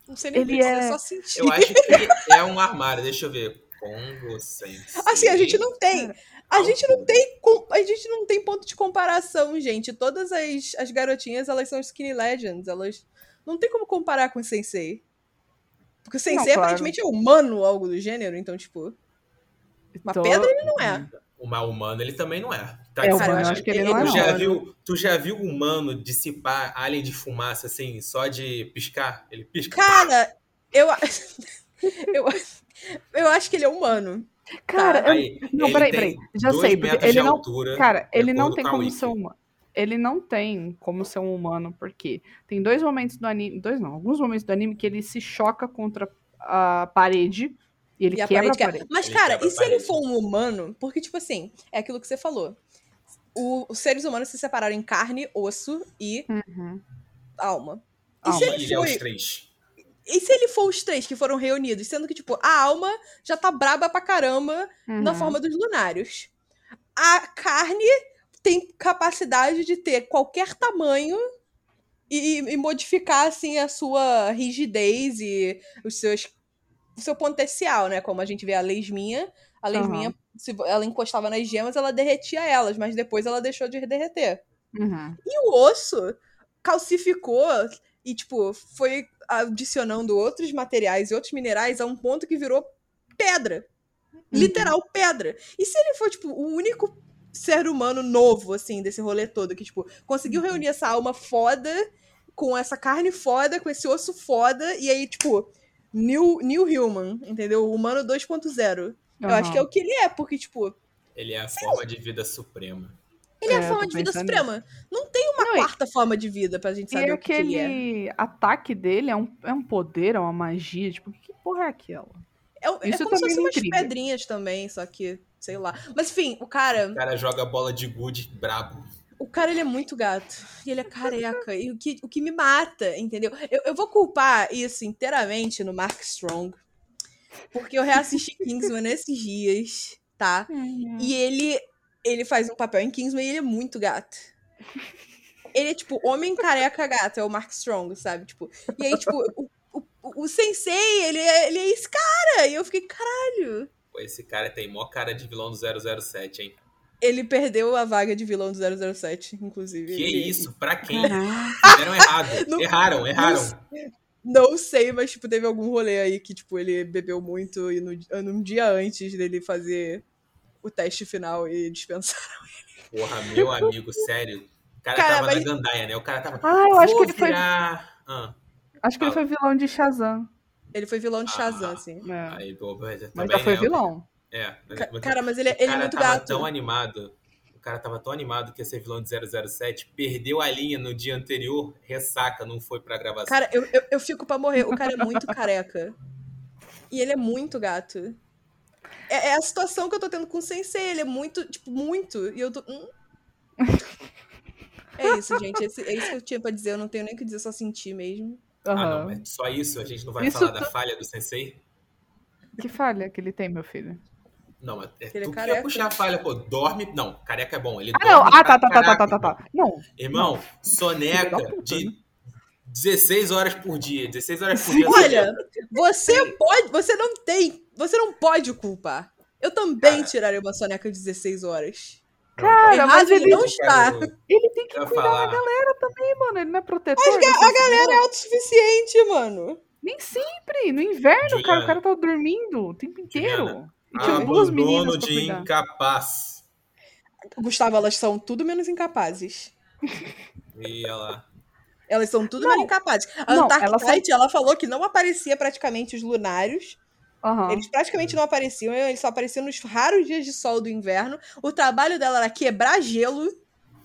Speaker 3: não sei nem
Speaker 2: Ele é-
Speaker 3: só sentir.
Speaker 4: Eu acho que é um armário. Deixa eu ver. Com vocês.
Speaker 3: Assim, a gente não tem. A gente não tem. A gente não tem ponto de comparação, gente. Todas as, as garotinhas, elas são skinny legends. Elas. Não tem como comparar com o Sensei. Porque o Sensei
Speaker 2: Não, claro.
Speaker 3: aparentemente é humano, algo do gênero, então, tipo. Uma
Speaker 2: Tô-
Speaker 3: pedra ele não é.
Speaker 4: O mal humano ele também não é. Tá
Speaker 2: É, o
Speaker 3: eu
Speaker 2: humano, acho que ele
Speaker 3: ele
Speaker 2: não é
Speaker 4: Tu já, viu, tu já viu um humano dissipar alien de fumaça assim, só de piscar? Ele pisca.
Speaker 3: Cara, eu. a- eu, eu acho que ele é humano.
Speaker 2: Cara, eu-
Speaker 4: Aí,
Speaker 2: não,
Speaker 4: ele
Speaker 2: peraí, peraí. Já sei, porque ele não.
Speaker 4: altura,
Speaker 2: Cara,
Speaker 4: de
Speaker 2: ele não tem
Speaker 4: com a
Speaker 2: como ser humano. Ele não tem como ser um humano, porque tem dois momentos do anime. Dois não, alguns momentos do anime que ele se choca contra a parede e ele
Speaker 3: E a
Speaker 2: quebra
Speaker 3: parede
Speaker 2: a
Speaker 3: quebra.
Speaker 2: parede.
Speaker 3: Mas,
Speaker 4: Ele
Speaker 3: cara, e
Speaker 4: a
Speaker 3: se ele for um humano? Porque, tipo assim, é aquilo que você falou. O- os seres humanos se separaram em carne, osso e
Speaker 2: Uhum.
Speaker 3: alma. E
Speaker 2: Alma.
Speaker 3: se ele
Speaker 4: ele é os
Speaker 3: foi.
Speaker 4: três.
Speaker 3: E se ele for os três que foram reunidos, sendo que, tipo, a alma já tá braba pra caramba na
Speaker 2: Uhum.
Speaker 3: forma dos lunários. A carne tem capacidade de ter qualquer tamanho e, e modificar, assim, a sua rigidez e os seus, o seu potencial, né? Como a gente vê a lesminha. A lesminha, se ela encostava nas gemas, ela derretia elas, mas depois ela deixou de derreter.
Speaker 2: Uhum.
Speaker 3: E o osso calcificou e, tipo, foi adicionando outros materiais e outros minerais a um ponto que virou pedra. Literal pedra. E se ele for, tipo, o único ser humano novo, assim, desse rolê todo, que, tipo, conseguiu reunir essa alma foda com essa carne foda, com esse osso foda, e aí, tipo, New, new Human, entendeu? O Humano 2.0. Eu acho que é o que ele é, porque, tipo,
Speaker 4: Ele é a forma de vida suprema.
Speaker 3: Ele é,
Speaker 2: É,
Speaker 3: a forma de vida suprema. Não tem uma
Speaker 2: Não, e-
Speaker 3: quarta forma de vida pra gente
Speaker 2: E
Speaker 3: saber o que, que ele é.
Speaker 2: aquele ataque dele é um, é um poder, é uma magia. Tipo, que porra é aquela?
Speaker 3: É, é
Speaker 2: Isso
Speaker 3: como se
Speaker 2: também
Speaker 3: fosse
Speaker 2: me
Speaker 3: umas
Speaker 2: intriga.
Speaker 3: pedrinhas também, só que, sei lá. Mas enfim, o cara,
Speaker 4: O cara joga bola de gude brabo.
Speaker 3: o cara ele é muito gato. E ele é careca. e o que, o que me mata, entendeu? Eu, eu vou culpar isso inteiramente no Mark Strong. Porque eu reassisti Kingsman esses dias, tá? E ele ele faz um papel em Kingsman e ele é muito gato. Ele é tipo homem careca gato, é o Mark Strong, sabe? Tipo, e aí, tipo, o, o, o Sensei, ele é, ele é esse cara. E eu fiquei, caralho.
Speaker 4: Pô, esse cara tem mó cara de vilão do 007, hein?
Speaker 3: Ele perdeu a vaga de vilão do 007, inclusive.
Speaker 4: Que
Speaker 3: Ele-
Speaker 4: isso? Pra quem? Fizeram errado.
Speaker 3: Não-
Speaker 4: erraram, erraram.
Speaker 3: Não sei, mas, tipo, teve algum rolê aí que, tipo, ele bebeu muito e no, num dia antes dele fazer o teste final e dispensar.
Speaker 4: Porra, meu amigo, sério. O cara,
Speaker 3: Cara,
Speaker 4: tava
Speaker 3: mas-
Speaker 4: na gandaia, né? O cara tava.
Speaker 2: Ah, eu acho que
Speaker 4: "Vou
Speaker 2: ele foi.
Speaker 4: virar." Ah,
Speaker 2: Acho que ele foi vilão de Shazam.
Speaker 3: Ele foi vilão de Shazam,
Speaker 4: Ah.
Speaker 3: assim.
Speaker 2: É.
Speaker 4: Aí, pô, mas
Speaker 2: Mas
Speaker 4: também,
Speaker 2: já foi
Speaker 4: né,
Speaker 2: vilão.
Speaker 4: É. Mas-
Speaker 3: Cara, mas ele,
Speaker 4: o
Speaker 3: ele é
Speaker 4: cara
Speaker 3: muito
Speaker 4: tava
Speaker 3: gato.
Speaker 4: tão animado. O cara tava tão animado que ia ser vilão de 007, perdeu a linha no dia anterior, ressaca, não foi pra gravação.
Speaker 3: Cara, eu, eu, eu fico pra morrer. O cara é muito careca. E ele é muito gato. É, é a situação que eu tô tendo com o Sensei. Ele é muito, tipo, muito. E eu tô. hum. É isso, gente. Esse- é isso que eu tinha pra dizer. Eu não tenho nem o que dizer, só sentir mesmo.
Speaker 4: ah, não, mas só isso? A gente não vai
Speaker 2: Isso
Speaker 4: falar da
Speaker 2: tu-
Speaker 4: falha do Sensei?
Speaker 2: Que falha que ele tem, meu filho?
Speaker 4: Não, mas é
Speaker 3: Ele é
Speaker 4: tu que
Speaker 3: careca.
Speaker 4: ia puxar a falha, pô. Dorme. Não, careca é bom. Ele
Speaker 2: Ah, não.
Speaker 4: dorme
Speaker 2: Ah, tá, tá, tá, tá, tá, tá, tá. Não.
Speaker 4: Irmão,
Speaker 2: Filho
Speaker 4: soneca
Speaker 2: da puta,
Speaker 4: de
Speaker 2: né?
Speaker 4: 16 horas por dia. 16 horas por dia.
Speaker 3: Olha, você pode. Você não tem. Você não pode culpar. Eu também
Speaker 4: Cara.
Speaker 3: tiraria uma soneca de 16 horas.
Speaker 2: Cara,
Speaker 3: Errado
Speaker 2: mas
Speaker 3: ele
Speaker 2: ele,
Speaker 3: não está.
Speaker 2: ele tem que cuidar
Speaker 4: falar.
Speaker 2: da galera também, mano. Ele não é protetor.
Speaker 3: A
Speaker 2: dessas
Speaker 3: galera é autossuficiente, mano.
Speaker 2: Nem sempre. No inverno, cara,
Speaker 4: Juliana.
Speaker 2: o cara tá dormindo o tempo inteiro.
Speaker 4: Juliana,
Speaker 2: E tinha duas meninas
Speaker 4: de
Speaker 2: cuidar.
Speaker 4: incapaz.
Speaker 3: Gustavo, elas são tudo menos incapazes.
Speaker 4: E olha lá.
Speaker 3: Elas são tudo
Speaker 2: Não.
Speaker 3: incapazes. A
Speaker 2: Não, são-
Speaker 3: Night, ela falou que não aparecia praticamente os lunários.
Speaker 2: Aham.
Speaker 3: Eles praticamente não apareciam, eles só apareciam nos raros dias de sol do inverno. O trabalho dela era quebrar gelo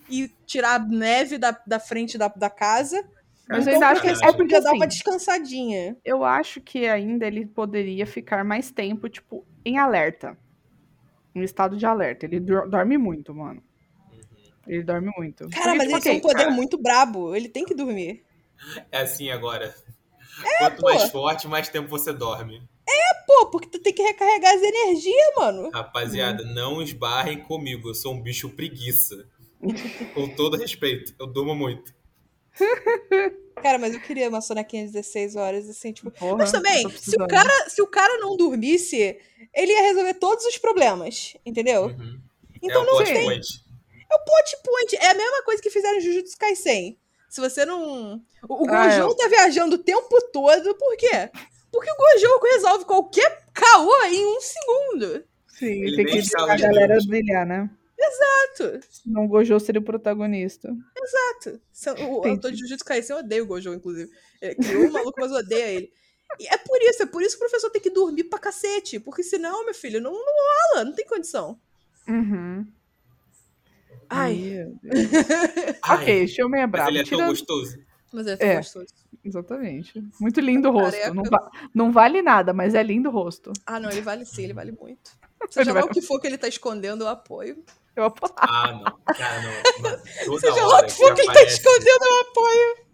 Speaker 3: e tirar neve da, da frente da, da casa.
Speaker 2: Mas eu
Speaker 3: então,
Speaker 2: ainda acho que é porque
Speaker 3: podia dar
Speaker 2: assim,
Speaker 3: uma descansadinha.
Speaker 2: eu acho que ainda ele poderia ficar mais tempo, tipo, em alerta. Em estado de alerta. Ele dor- dorme muito, mano. Ele dorme muito.
Speaker 3: Cara,
Speaker 2: Porque,
Speaker 3: mas
Speaker 2: tipo,
Speaker 3: ele tem um poder
Speaker 4: cara.
Speaker 3: muito brabo. Ele tem que dormir.
Speaker 4: É assim agora. Quanto
Speaker 3: pô.
Speaker 4: mais forte, mais tempo você dorme.
Speaker 3: Pô, porque tu tem que recarregar as energias, mano.
Speaker 4: Rapaziada, não esbarrem comigo. Eu sou um bicho preguiça. Com todo respeito. Eu durmo muito.
Speaker 3: Cara, mas eu queria uma sonequinha de 16 horas, assim, tipo.
Speaker 2: porra,
Speaker 3: Mas também, se o, cara, se o cara não dormisse, ele ia resolver todos os problemas, entendeu?
Speaker 4: Uhum.
Speaker 3: Então
Speaker 4: é
Speaker 3: não tem.
Speaker 4: point.
Speaker 3: É o plot point. É a mesma coisa que fizeram em Jujutsu Kaisen. Se você não. O, o
Speaker 2: Ah,
Speaker 3: Gojo
Speaker 2: é.
Speaker 3: tá viajando o tempo todo, por quê? Porque o Gojo resolve qualquer caô em um segundo.
Speaker 2: Sim,
Speaker 4: Ele
Speaker 2: tem que deixar a galera
Speaker 4: Deus.
Speaker 2: brilhar, né?
Speaker 3: Exato.
Speaker 2: Senão o Gojo seria o protagonista.
Speaker 3: Exato. O
Speaker 2: Entendi.
Speaker 3: autor de Jujutsu Kaisen odeia o Gojo, inclusive. Ele criou o maluco, mas odeia ele. E é por isso, é por isso que o professor tem que dormir pra cacete. Porque senão, meu filho, não, não rola, não tem condição.
Speaker 2: Uhum.
Speaker 3: Ai.
Speaker 4: Ai,
Speaker 2: ok, show meio
Speaker 4: mas
Speaker 2: brabo.
Speaker 4: ele é tão gostoso.
Speaker 3: mas é,
Speaker 2: É.
Speaker 3: gostoso.
Speaker 2: Exatamente. Muito lindo o rosto. Não, va- não vale nada, mas é lindo o rosto.
Speaker 3: Ah, não, ele vale sim, ele vale muito. Seja lá o que for que ele tá escondendo, eu apoio.
Speaker 2: Eu apo-
Speaker 4: Ah, não. Cara, não.
Speaker 3: Seja lá o que for que ele tá
Speaker 4: aparece-
Speaker 3: escondendo, eu apoio.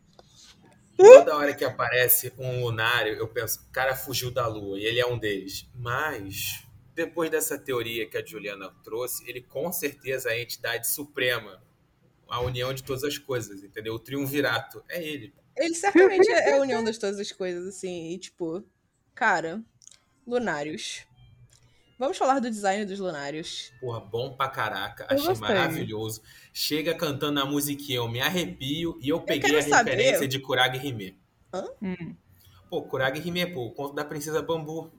Speaker 4: Toda hora que aparece um lunário, eu penso, o cara fugiu da lua e ele é um deles. Mas, depois dessa teoria que a Juliana trouxe, ele com certeza é a entidade suprema. A união de todas as coisas, entendeu? O triunvirato. É ele.
Speaker 3: Ele certamente é a união das todas as coisas, assim. E, tipo, cara, lunários. Vamos falar do design dos lunários.
Speaker 4: Porra, bom pra caraca.
Speaker 2: Eu
Speaker 4: Achei
Speaker 2: gostei.
Speaker 4: maravilhoso. Chega cantando a musiquinha, eu me arrepio e eu peguei
Speaker 3: quero
Speaker 4: a
Speaker 3: saber-
Speaker 4: referência de Kurage Hime.
Speaker 2: Hum.
Speaker 4: Pô, Kurage Hime, pô, o conto da princesa bambu.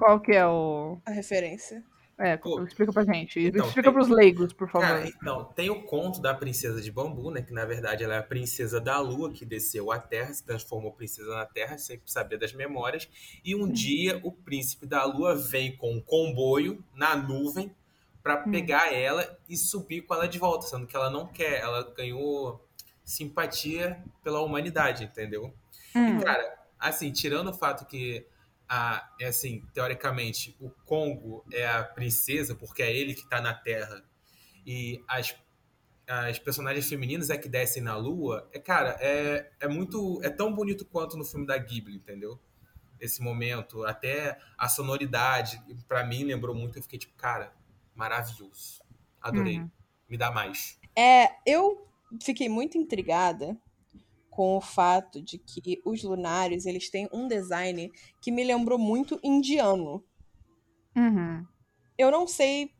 Speaker 2: Qual que é o.
Speaker 3: A referência.
Speaker 2: É,
Speaker 4: Pô,
Speaker 2: explica pra gente.
Speaker 4: então,
Speaker 2: explica
Speaker 4: tem-
Speaker 2: pros leigos, por favor.
Speaker 4: Cara, então, tem o conto da princesa de bambu, né? Que na verdade ela é a princesa da lua que desceu à Terra, se transformou princesa na Terra, sem saber das memórias. E um dia o príncipe da lua vem com um comboio na nuvem pra
Speaker 2: Hum.
Speaker 4: pegar ela e subir com ela de volta, sendo que ela não quer. Ela ganhou simpatia pela humanidade, entendeu?
Speaker 2: Hum.
Speaker 4: Cara, assim, tirando o fato que, a, é assim, teoricamente, o Congo é a princesa, porque é ele que tá na Terra, e as, as personagens femininas é que descem na Lua, é, cara, é, é muito. É tão bonito quanto no filme da Ghibli, entendeu? Esse momento, até a sonoridade, pra mim lembrou muito, eu fiquei tipo, cara, maravilhoso. Adorei.
Speaker 2: Uhum.
Speaker 4: Me dá mais.
Speaker 3: É, eu fiquei muito intrigada com o fato de que os lunários, eles têm um design que me lembrou muito indiano.
Speaker 2: Uhum.
Speaker 3: Eu não sei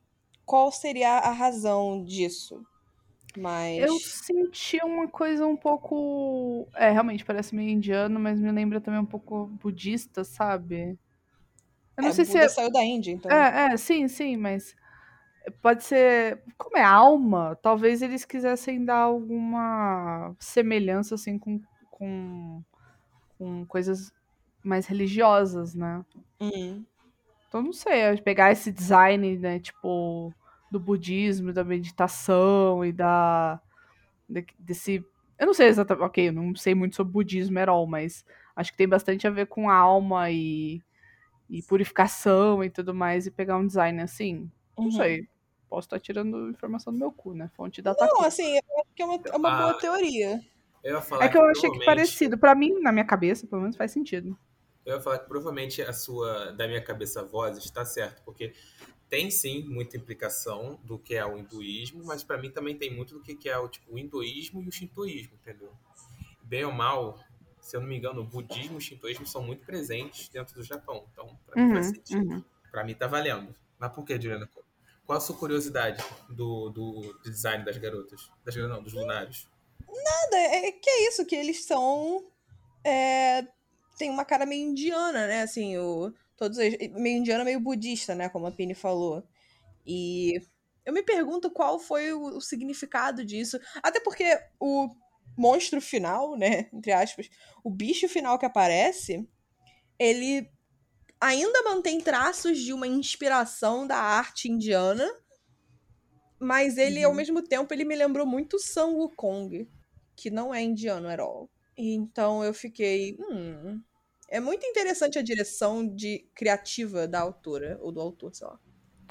Speaker 3: qual seria a razão disso, mas
Speaker 2: Eu senti uma coisa um pouco. É, realmente parece meio indiano, mas me lembra também um pouco budista, sabe? Eu não
Speaker 3: é,
Speaker 2: sei se
Speaker 3: Buda
Speaker 2: é.
Speaker 3: saiu da Índia, então.
Speaker 2: É, é, sim, sim, mas pode ser. Como é alma, talvez eles quisessem dar alguma semelhança, assim, com, com, com coisas mais religiosas, né?
Speaker 3: Uhum.
Speaker 2: Então, não sei, eu pegar esse design, né, tipo, do budismo, da meditação e da. de- desse. Eu não sei exatamente. Ok, eu não sei muito sobre budismo at all, mas acho que tem bastante a ver com alma e, e purificação e tudo mais, e pegar um design assim. Não
Speaker 3: Uhum.
Speaker 2: sei. Posso estar tirando informação do meu cu, né? Fonte da
Speaker 3: Não, assim, eu acho que é uma, é uma boa
Speaker 4: Ah,
Speaker 3: teoria.
Speaker 4: Eu ia falar
Speaker 2: É que eu achei que parecido. Pra mim, na minha cabeça, pelo menos faz sentido.
Speaker 4: Eu ia falar que provavelmente a sua, da minha cabeça, voz está certo, porque tem sim muita implicação do que é o hinduísmo, mas para mim também tem muito do que que é o, tipo, o hinduísmo e o shintoísmo, entendeu? Bem ou mal, se eu não me engano, o budismo e o shintoísmo são muito presentes dentro do Japão. Então, para mim faz
Speaker 2: Uhum,
Speaker 4: sentido.
Speaker 2: uhum.
Speaker 4: Pra mim tá valendo. Mas por que, Juliana? Qual a sua curiosidade do, do design das garotas? Das garotas não, dos lunários.
Speaker 3: Nada, é que é isso, que eles são. É, tem uma cara meio indiana, né? Assim, o, todos meio indiana, meio budista, né? Como a Pini falou. E eu me pergunto qual foi o, o significado disso. Até porque o monstro final, né? Entre aspas, o bicho final que aparece, ele ainda mantém traços de uma inspiração da arte indiana. Mas ele, ao
Speaker 2: Uhum.
Speaker 3: mesmo tempo, ele me lembrou muito Sun Wukong, que não é indiano at all. E Então eu fiquei. Hum, é muito interessante a direção de criativa da autora, ou do autor, sei lá.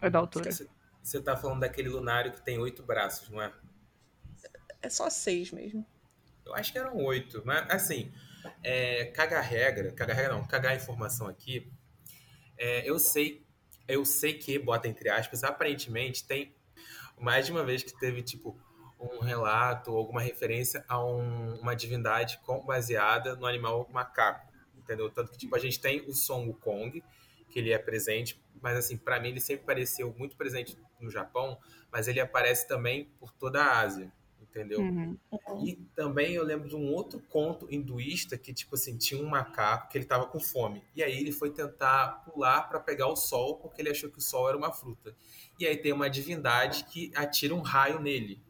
Speaker 2: É da.
Speaker 4: Você, você tá falando daquele lunário que tem oito braços, não é?
Speaker 3: É só seis mesmo.
Speaker 4: Eu acho que eram oito, mas assim, é, cagar regra, cagar regra não, cagar informação aqui, é, eu sei, eu sei que, bota entre aspas, aparentemente tem mais de uma vez que teve, tipo, um relato, alguma referência a um- uma divindade com- baseada no animal macaco, entendeu? Tanto que, tipo, a gente tem o Son Wukong, que ele é presente, mas assim, para mim ele sempre pareceu muito presente no Japão, mas ele aparece também por toda a Ásia, entendeu?
Speaker 2: Uhum.
Speaker 4: E também eu lembro de um outro conto hinduísta que, tipo assim, tinha um macaco que ele tava com fome. E aí ele foi tentar pular para pegar o sol, porque ele achou que o sol era uma fruta. E aí tem uma divindade que atira um raio nele.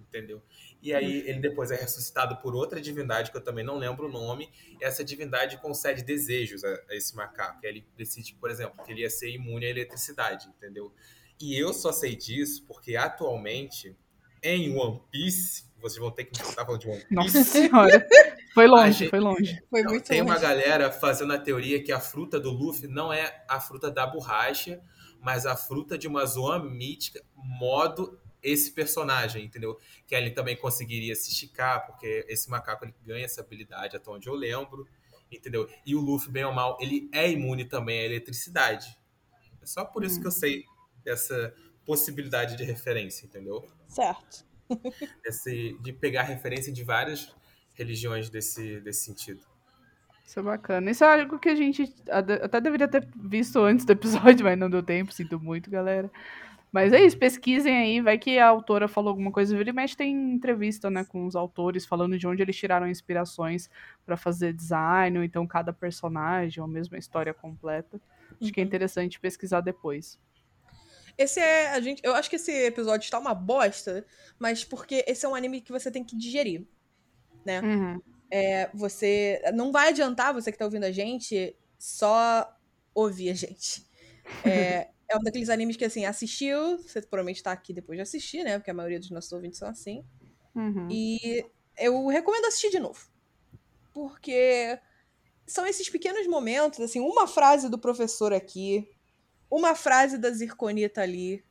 Speaker 4: Entendeu? E aí ele depois é ressuscitado por outra divindade, que eu também não lembro o nome. E essa divindade concede desejos a, a esse macaco. E aí ele decide, por exemplo, que ele ia ser imune à eletricidade, entendeu? E eu só sei disso porque atualmente, em One Piece, vocês vão ter que me escutar falando de One Piece.
Speaker 2: Nossa senhora. Foi longe,
Speaker 4: gente-
Speaker 2: foi longe.
Speaker 3: Foi
Speaker 4: Não,
Speaker 3: muito
Speaker 4: tem uma
Speaker 3: longe.
Speaker 4: galera fazendo a teoria que a fruta do Luffy não é a fruta da borracha, mas a fruta de uma zona mítica, modo esse personagem, entendeu? Que ele também conseguiria se esticar, porque esse macaco ele ganha essa habilidade, até onde eu lembro, entendeu? E o Luffy, bem ou mal, ele é imune também à eletricidade. É só por isso que eu sei dessa possibilidade de referência, entendeu?
Speaker 3: Certo.
Speaker 4: Esse, de pegar referência de várias religiões desse, desse sentido.
Speaker 2: Isso é bacana. Isso é algo que a gente até deveria ter visto antes do episódio, mas não deu tempo, sinto muito, galera. Mas é isso, pesquisem aí, vai que a autora falou alguma coisa. Vira e mexe tem entrevista, né, com os autores, falando de onde eles tiraram inspirações pra fazer design, ou então cada personagem, ou mesmo a história completa. Acho que é interessante pesquisar depois.
Speaker 3: Esse é. A gente, eu acho que esse episódio está uma bosta, mas porque esse é um anime que você tem que digerir.
Speaker 2: Uhum.
Speaker 3: É, você. Não vai adiantar você que tá ouvindo a gente só ouvir a gente. É, é um daqueles animes que, assim, assistiu, você provavelmente tá aqui depois de assistir, né? Porque a maioria dos nossos ouvintes são assim.
Speaker 2: Uhum.
Speaker 3: E eu recomendo assistir de novo. Porque são esses pequenos momentos, assim, uma frase do professor aqui, uma frase da Zirconita ali,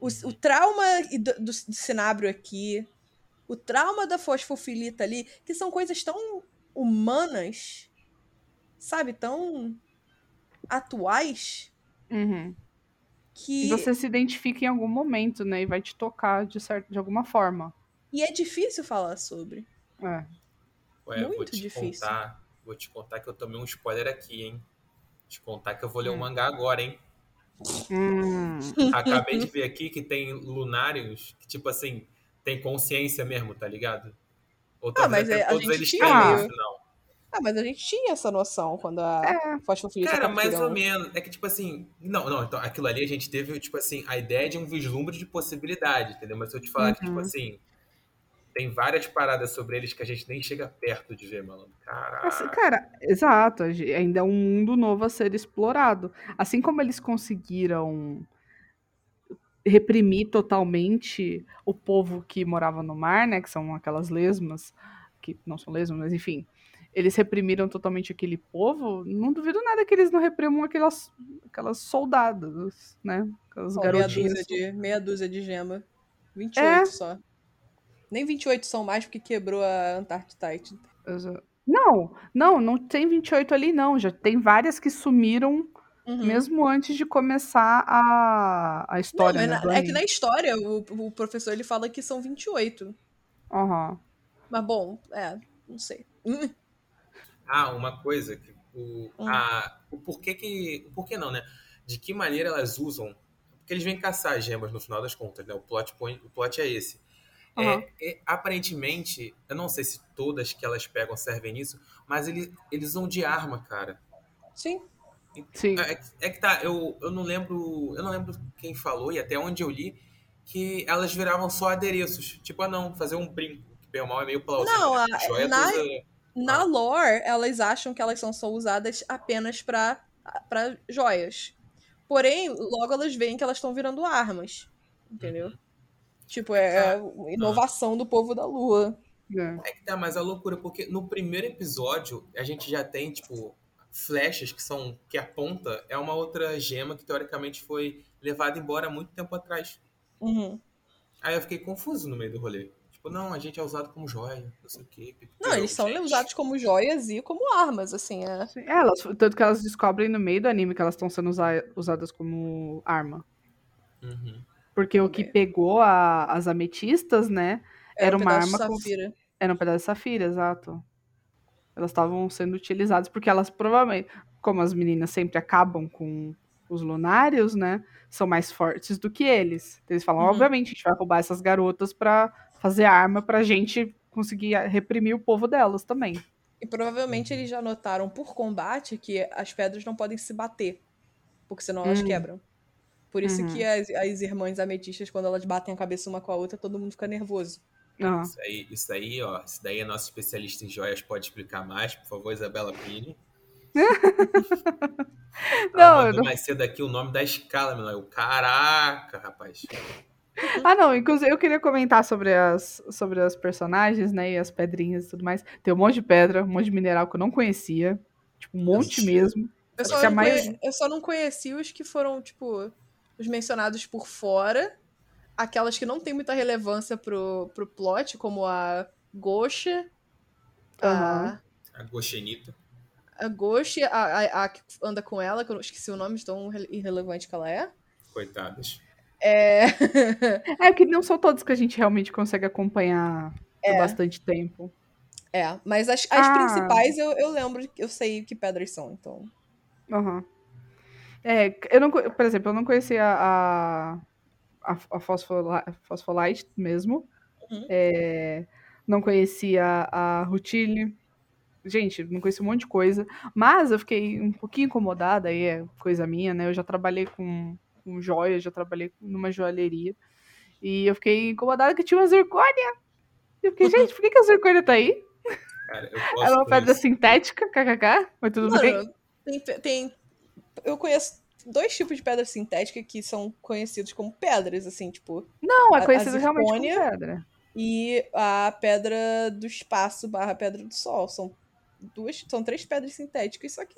Speaker 3: o, o trauma do, do, do Cinábrio aqui, o trauma da fosfofilita ali, que são coisas tão humanas, sabe? Tão atuais,
Speaker 2: Uhum.
Speaker 3: que...
Speaker 2: E você se identifica em algum momento, né, e vai te tocar de, certo, de alguma forma.
Speaker 3: E é difícil falar sobre.
Speaker 2: É.
Speaker 4: Ué, vou
Speaker 3: Muito
Speaker 4: te
Speaker 3: difícil.
Speaker 4: Contar, vou te contar que eu tomei um spoiler aqui, hein? Te contar que eu vou ler o
Speaker 2: Hum.
Speaker 4: mangá agora, hein?
Speaker 2: Hum.
Speaker 4: Acabei de ver aqui que tem lunários que, tipo assim, tem consciência mesmo, tá ligado? Ou talvez
Speaker 3: mas é,
Speaker 4: todos
Speaker 3: gente
Speaker 4: eles
Speaker 3: tinha
Speaker 4: no final.
Speaker 3: Ah, mas a gente tinha essa noção quando a
Speaker 2: É.
Speaker 3: fosfofilita
Speaker 4: Cara, mais ou
Speaker 3: um.
Speaker 4: menos. É que, tipo assim. Não, não, então aquilo ali a gente teve, tipo assim, a ideia de um vislumbre de possibilidade, entendeu? Mas se eu te falar que, tipo
Speaker 2: Uhum.
Speaker 4: assim. Tem várias paradas sobre eles que a gente nem chega perto de ver, malandro. Caraca.
Speaker 2: Assim, cara, exato. Ainda é um mundo novo a ser explorado. Assim como eles conseguiram reprimir totalmente o povo que morava no mar, né? Que são aquelas lesmas, que não são lesmas, mas enfim. Eles reprimiram totalmente aquele povo. Não duvido nada que eles não reprimam aquelas, aquelas soldadas, né? Aquelas
Speaker 3: meia,
Speaker 2: garotinhas.
Speaker 3: dúzia de, meia dúzia de gema. 28
Speaker 2: É.
Speaker 3: só. Nem 28 são mais porque quebrou a Antarctite.
Speaker 2: Exa- Não, não, não tem 28 ali, não. Já tem várias que sumiram
Speaker 3: Uhum.
Speaker 2: mesmo antes de começar a, a
Speaker 3: Não,
Speaker 2: história.
Speaker 3: mas
Speaker 2: né,
Speaker 3: na- é que na história o, o professor ele fala que são 28.
Speaker 2: Aham.
Speaker 3: Mas bom, é, não sei.
Speaker 4: Ah, uma coisa que o,
Speaker 3: Hum.
Speaker 4: a, o porquê que. O porquê não, né? De que maneira elas usam. Porque eles vêm caçar as gemas no final das contas, né? O plot, point, o plot é esse. É,
Speaker 2: Aham.
Speaker 4: é, aparentemente, eu não sei se todas que elas pegam servem nisso, mas ele, eles usam de arma, cara.
Speaker 3: Sim.
Speaker 2: Sim.
Speaker 4: É, é que tá, eu, eu não lembro. Eu não lembro quem falou e até onde eu li que elas viravam só adereços. Tipo, ah não, fazer um brinco, que bem ou mal é meio plausível.
Speaker 3: Não,
Speaker 4: né?
Speaker 3: a-
Speaker 4: Joia
Speaker 3: na-
Speaker 4: usa-
Speaker 3: Na
Speaker 4: Ah.
Speaker 3: lore, elas acham que elas são só usadas apenas pra, pra joias. Porém, logo elas veem que elas estão virando armas. Entendeu? Tipo, é, é inovação do povo da lua.
Speaker 2: É.
Speaker 4: É que tá, mas a loucura, porque no primeiro episódio a gente já tem, tipo, flechas que são. que a ponta é uma outra gema que teoricamente foi levada embora há muito tempo atrás.
Speaker 3: Uhum.
Speaker 4: Aí eu fiquei confuso no meio do rolê. Tipo, não, a gente é usado como joia, não sei o quê.
Speaker 3: Não, eles são
Speaker 4: Gente.
Speaker 3: usados como joias e como armas, assim. É.
Speaker 2: Sim, é, elas, tanto que elas descobrem no meio do anime que elas estão sendo usa- usadas como arma.
Speaker 4: Uhum.
Speaker 2: Porque o que
Speaker 3: É.
Speaker 2: pegou a- as ametistas, né? Era
Speaker 3: um
Speaker 2: uma
Speaker 3: pedaço de
Speaker 2: arma com-
Speaker 3: safira.
Speaker 2: Era um pedaço de safira, exato. Elas estavam sendo utilizadas porque elas provavelmente, como as meninas sempre acabam com os lunários, né? São mais fortes do que eles. Então, eles falam,
Speaker 3: Uhum.
Speaker 2: obviamente, a gente vai roubar essas garotas pra fazer arma pra gente conseguir reprimir o povo delas também.
Speaker 3: E provavelmente eles já notaram por combate que as pedras não podem se bater. Porque senão elas
Speaker 2: Hum.
Speaker 3: quebram. Por isso
Speaker 2: Uhum.
Speaker 3: que as, as irmãs ametistas, quando elas batem a cabeça uma com a outra, todo mundo fica nervoso.
Speaker 2: Ah,
Speaker 4: Isso aí, isso aí, ó. Isso daí é nosso especialista em joias, pode explicar mais, por favor, Isabela Pini.
Speaker 2: Não, não-
Speaker 4: mais cedo aqui o nome da escala, meu. Eu, caraca, rapaz.
Speaker 2: Ah, não, inclusive eu queria comentar sobre as, sobre as personagens, né, e as pedrinhas e tudo mais. Tem um monte de pedra, um monte de mineral que eu não conhecia, tipo, um monte mesmo.
Speaker 3: Eu só, conhe- eu só não conheci os que foram, tipo, os mencionados por fora. Aquelas que não tem muita relevância pro, pro plot, como a Gosha,
Speaker 2: Aham.
Speaker 3: a,
Speaker 4: A Goshenita.
Speaker 3: a Gosha, a, a, a que anda com ela, que eu não esqueci o nome de tão irre- irrelevante que ela é.
Speaker 4: Coitadas.
Speaker 3: É.
Speaker 2: É que não são todos que a gente realmente consegue acompanhar por bastante tempo.
Speaker 3: é, mas as, as
Speaker 2: Ah.
Speaker 3: principais eu, eu lembro, eu sei que pedras são, então.
Speaker 2: Aham. É, eu não, por exemplo, eu não conhecia a, a, a Phospholi- Phospholite mesmo.
Speaker 3: Uhum.
Speaker 2: É, não conhecia a Rutile. Gente, não conhecia um monte de coisa. Mas eu fiquei um pouquinho incomodada, aí é coisa minha, né? Eu já trabalhei com, com joias, já trabalhei numa joalheria. E eu fiquei incomodada que tinha uma zircônia. Eu fiquei, gente, por que, que a zircônia tá aí?
Speaker 4: Cara,
Speaker 2: Ela é uma pedra
Speaker 4: isso.
Speaker 2: sintética, kkk, mas tudo bem.
Speaker 3: Mano, tem, pe- tem. Eu conheço dois tipos de pedra sintética que são conhecidos como pedras, assim, tipo.
Speaker 2: Não,
Speaker 3: a-
Speaker 2: é
Speaker 3: a
Speaker 2: conhecido realmente como pedra.
Speaker 3: E a pedra do espaço barra pedra do sol. São duas. São três pedras sintéticas, só que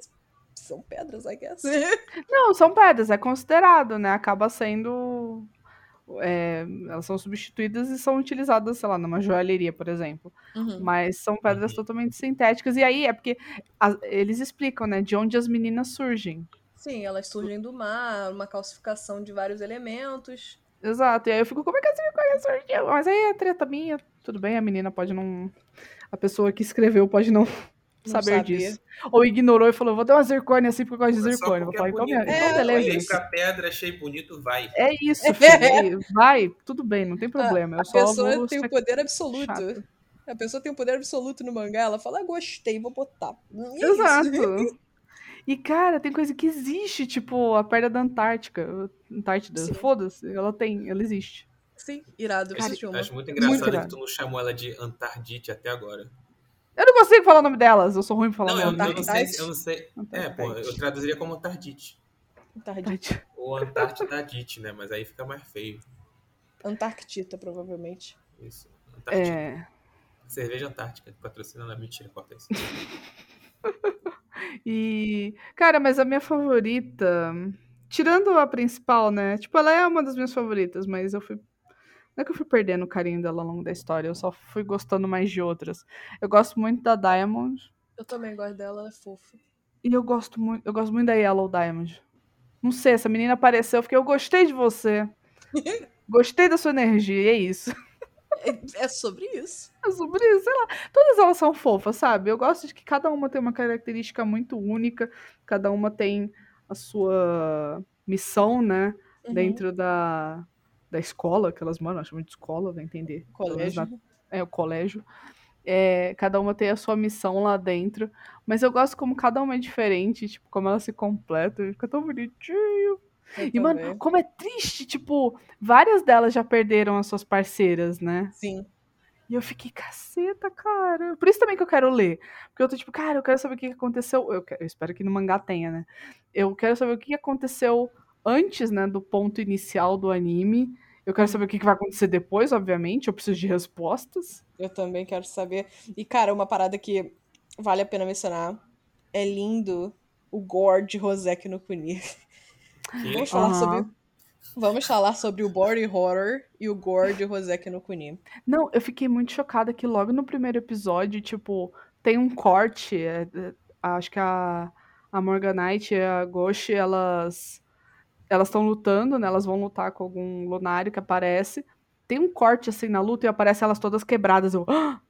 Speaker 3: são pedras, I guess.
Speaker 2: Não, são pedras, é considerado, né? Acaba sendo. é, elas são substituídas e são utilizadas, sei lá, numa joalheria, por exemplo.
Speaker 3: Uhum.
Speaker 2: Mas são pedras
Speaker 4: Uhum.
Speaker 2: totalmente sintéticas. E aí é porque as- eles explicam, né, de onde as meninas surgem.
Speaker 3: Sim, elas surgem do mar, uma calcificação de vários elementos.
Speaker 2: Exato. E aí eu fico, como é que a zircônia surgiu? Mas aí é treta minha. Tudo bem, a menina pode não. A pessoa que escreveu pode não, saber
Speaker 3: saber.
Speaker 2: disso. Ou ignorou e falou, vou dar uma zircônia assim porque eu gosto de zircônia. Vou falar,
Speaker 4: é
Speaker 2: então, minha-
Speaker 3: É,
Speaker 2: então beleza.
Speaker 4: Olhei pra pedra, achei bonito, vai.
Speaker 2: É isso, filho. Vai, tudo bem, não tem problema.
Speaker 3: A
Speaker 2: eu só
Speaker 3: pessoa tem o poder absoluto.
Speaker 2: chato.
Speaker 3: A pessoa tem o poder absoluto no mangá, ela fala, ah, gostei, vou botar. Isso.
Speaker 2: Exato. E, cara, tem coisa que existe, tipo, a perna da Antártica. Antártida,
Speaker 3: Sim.
Speaker 2: foda-se, ela tem, ela existe.
Speaker 3: Gostei. Irado. Eu
Speaker 4: Acho, acho muito engraçado
Speaker 2: irado.
Speaker 4: que tu não chamou ela de Antardite até agora.
Speaker 2: Eu não consigo falar o nome delas, eu sou ruim pra falar
Speaker 4: Não, eu,
Speaker 2: o nome
Speaker 4: eu não
Speaker 3: Antártida?
Speaker 4: sei. Eu não sei. É, pô,
Speaker 2: Antártida.
Speaker 4: eu traduziria como Antardite.
Speaker 3: Antártida.
Speaker 4: Ou Antártida-dite, né? Mas aí fica mais feio.
Speaker 3: Antarctita, provavelmente.
Speaker 4: Isso. Antártida.
Speaker 2: É.
Speaker 4: Cerveja Antártica, patrocina na mentira, corta isso.
Speaker 2: E, cara, mas a minha favorita, tirando a principal, né? Tipo, ela é uma das minhas favoritas, mas eu fui. Não é que eu fui perdendo o carinho dela ao longo da história, eu só fui gostando mais de outras. Eu gosto muito da Diamond
Speaker 3: Eu também gosto dela, ela é fofa.
Speaker 2: e eu gosto muito, eu gosto muito da Yellow Diamond. Não sei, essa menina apareceu, eu fiquei, eu gostei de você. Gostei da sua energia, e é isso.
Speaker 3: É, é sobre isso.
Speaker 2: É sobre isso, sei lá. Todas elas são fofas, sabe? Eu gosto de que cada uma tem uma característica muito única, cada uma tem a sua missão, né?
Speaker 3: Uhum.
Speaker 2: Dentro da, da escola que elas moram, acho muito escola, vai entender.
Speaker 3: Colégio.
Speaker 2: na- É, o colégio. É, cada uma tem a sua missão lá dentro. Mas eu gosto como cada uma é diferente, tipo, como elas se completam. Fica tão bonitinho.
Speaker 3: Eu
Speaker 2: E, mano, como é triste, tipo, várias delas já perderam as suas parceiras, né?
Speaker 3: Sim.
Speaker 2: E eu fiquei, caceta, cara. Por isso também que eu quero ler. Porque eu tô tipo, cara, eu quero saber o que aconteceu. Eu, quero- eu espero que no mangá tenha, né? Eu quero saber o que aconteceu antes, né, do ponto inicial do anime. Eu quero saber o que vai acontecer depois, obviamente. Eu preciso de respostas.
Speaker 3: Eu também quero saber. E, cara, uma parada que vale a pena mencionar. É lindo o gore de Rosek no Kuni.
Speaker 4: Que-
Speaker 3: Vamos falar
Speaker 2: Aham.
Speaker 3: sobre. Vamos falar sobre o body horror e o gore de Rosek no Kuni.
Speaker 2: Não, eu fiquei muito chocada que logo no primeiro episódio, tipo, tem um corte. é, é, acho que a, a Morganite e a Ghost, elas elas estão lutando, né? Elas vão lutar com algum lunário que aparece. Tem um corte assim na luta e aparece elas todas quebradas. Eu, "Ah!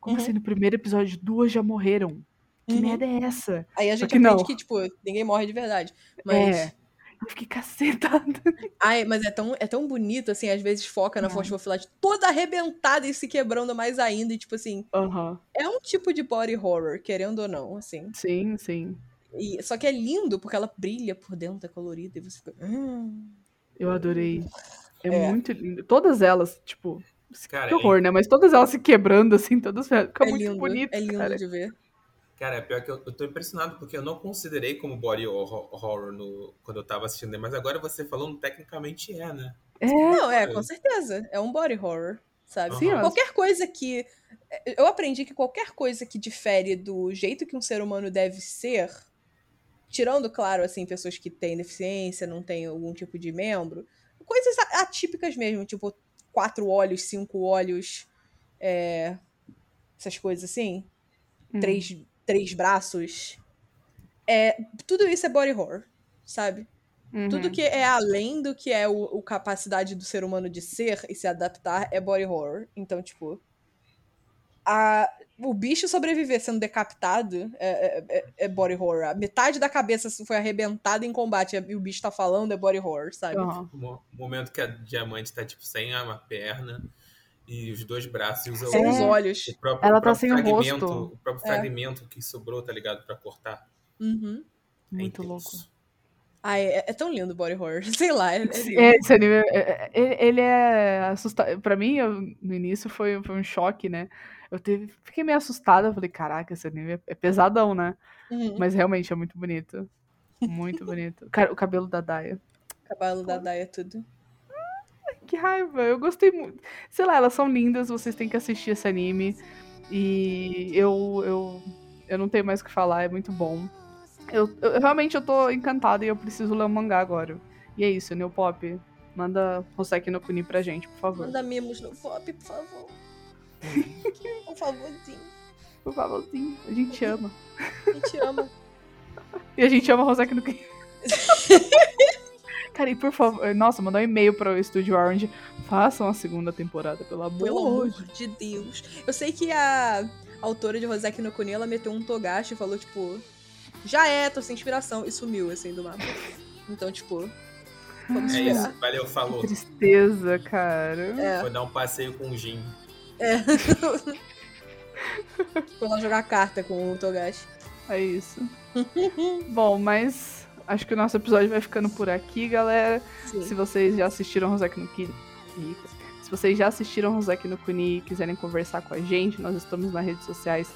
Speaker 2: como
Speaker 3: Uhum.
Speaker 2: assim? No primeiro episódio, duas já morreram. Que
Speaker 3: Uhum.
Speaker 2: merda é essa?
Speaker 3: Aí a
Speaker 2: Só
Speaker 3: gente
Speaker 2: que
Speaker 3: aprende
Speaker 2: não.
Speaker 3: que, tipo, ninguém morre de verdade. Mas.
Speaker 2: É. Eu fiquei cacetada.
Speaker 3: Ai, mas é tão, é tão bonito, assim, às vezes foca na
Speaker 2: É.
Speaker 3: fosfofilate toda arrebentada e se quebrando mais ainda. E, tipo assim, é um tipo de body horror, querendo ou não, assim.
Speaker 2: Sim, sim.
Speaker 3: E, só que é lindo, porque ela brilha por dentro, é colorida, e você fica. "Hum".
Speaker 2: Eu adorei. É,
Speaker 3: É.
Speaker 2: muito lindo. Todas elas, tipo.
Speaker 4: Cara,
Speaker 2: que horror, né? Mas todas elas se quebrando, assim, todas. Fica
Speaker 3: é
Speaker 2: muito
Speaker 3: lindo,
Speaker 2: bonito.
Speaker 3: é lindo
Speaker 2: cara.
Speaker 3: de ver.
Speaker 4: Cara, é pior que eu, eu tô impressionado porque eu não considerei como body horror, horror no, quando eu tava assistindo, mas agora você falando, tecnicamente é, né?
Speaker 2: É,
Speaker 3: Não, é,
Speaker 4: É.
Speaker 3: com certeza. É um body horror, sabe?
Speaker 4: Aham.
Speaker 3: Qualquer coisa que. Eu aprendi que qualquer coisa que difere do jeito que um ser humano deve ser, tirando, claro, assim, pessoas que têm deficiência, não têm algum tipo de membro, coisas atípicas mesmo, tipo quatro olhos, cinco olhos, é, essas coisas assim,
Speaker 2: Hum.
Speaker 3: três, três braços. É, tudo isso é body horror, sabe?
Speaker 2: Uhum.
Speaker 3: Tudo que é além do que é o, o capacidade do ser humano de ser e se adaptar é body horror. Então, tipo. A, o bicho sobreviver sendo decapitado é, é- é- é body horror. A metade da cabeça foi arrebentada em combate e o bicho tá falando é body horror, sabe?
Speaker 2: Aham.
Speaker 4: O mo- momento que a diamante tá, tipo, sem uma perna e os dois braços e usa
Speaker 3: Sem
Speaker 2: É.
Speaker 3: os olhos.
Speaker 4: o próprio,
Speaker 2: Ela
Speaker 4: o
Speaker 2: tá
Speaker 4: próprio
Speaker 2: sem o
Speaker 4: fragmento,
Speaker 2: rosto.
Speaker 4: o próprio
Speaker 3: É.
Speaker 4: fragmento que sobrou, tá ligado? Pra cortar.
Speaker 3: Uhum.
Speaker 4: É
Speaker 2: Muito
Speaker 4: intenso.
Speaker 2: louco.
Speaker 3: Ai, é, é tão lindo o body horror. Sei lá, é, é.
Speaker 2: É, esse anime, é- é- é- ele é assustador. Pra mim, eu- no início, foi, foi um choque, né? Eu teve, fiquei meio assustada. eu Falei, caraca, esse anime é, é pesadão, né?
Speaker 3: Uhum.
Speaker 2: Mas realmente é muito bonito. Muito bonito. Cara, o cabelo da Daya.
Speaker 3: Cabelo da Daya, tudo.
Speaker 2: Que raiva, eu gostei muito. Sei lá, elas são lindas, vocês têm que assistir esse anime. E eu, eu, eu não tenho mais o que falar, é muito bom. Eu, eu- realmente eu tô encantada e eu preciso ler o mangá agora. E é isso, New Pop. Manda Hoseki no Kuni pra gente, por favor.
Speaker 3: Manda mimos no pop, por favor. um favorzinho.
Speaker 2: Por favorzinho, a gente ama.
Speaker 3: A gente ama.
Speaker 2: E a gente ama Hoseki no Kuni. Cara, e por favor, nossa, mandar um e-mail para o Estúdio Orange. Façam a segunda temporada, pelo amor,
Speaker 3: Pelo amor
Speaker 2: de
Speaker 3: de Deus. Eu sei que a autora de Roseki no Kuni, ela meteu um togashi e falou, tipo, já é, tô sem inspiração. E sumiu, assim, do mapa. Então, tipo, vamos
Speaker 4: É
Speaker 3: esperar.
Speaker 4: isso, valeu, falou.
Speaker 2: Tristeza, cara.
Speaker 3: É,
Speaker 4: Vou dar um passeio com o Jin.
Speaker 3: foi lá jogar carta com o togashi.
Speaker 2: É isso. Bom, mas acho que o nosso episódio vai ficando por aqui, galera.
Speaker 3: Sim.
Speaker 2: Se vocês já assistiram Roseki no. Eita. Se vocês já assistiram Rosek no Kuni e quiserem conversar com a gente, nós estamos nas redes sociais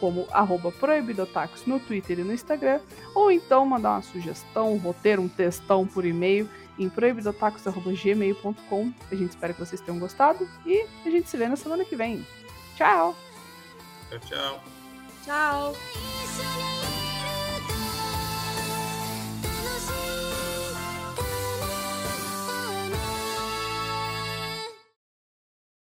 Speaker 2: como arroba proibidotacos no Twitter e no Instagram, ou então mandar uma sugestão, um roteiro, um textão por e-mail em proibidotacos.gmail.com. A gente espera que vocês tenham gostado e a gente se vê na semana que vem. Tchau!
Speaker 4: Tchau, tchau.
Speaker 3: Tchau!「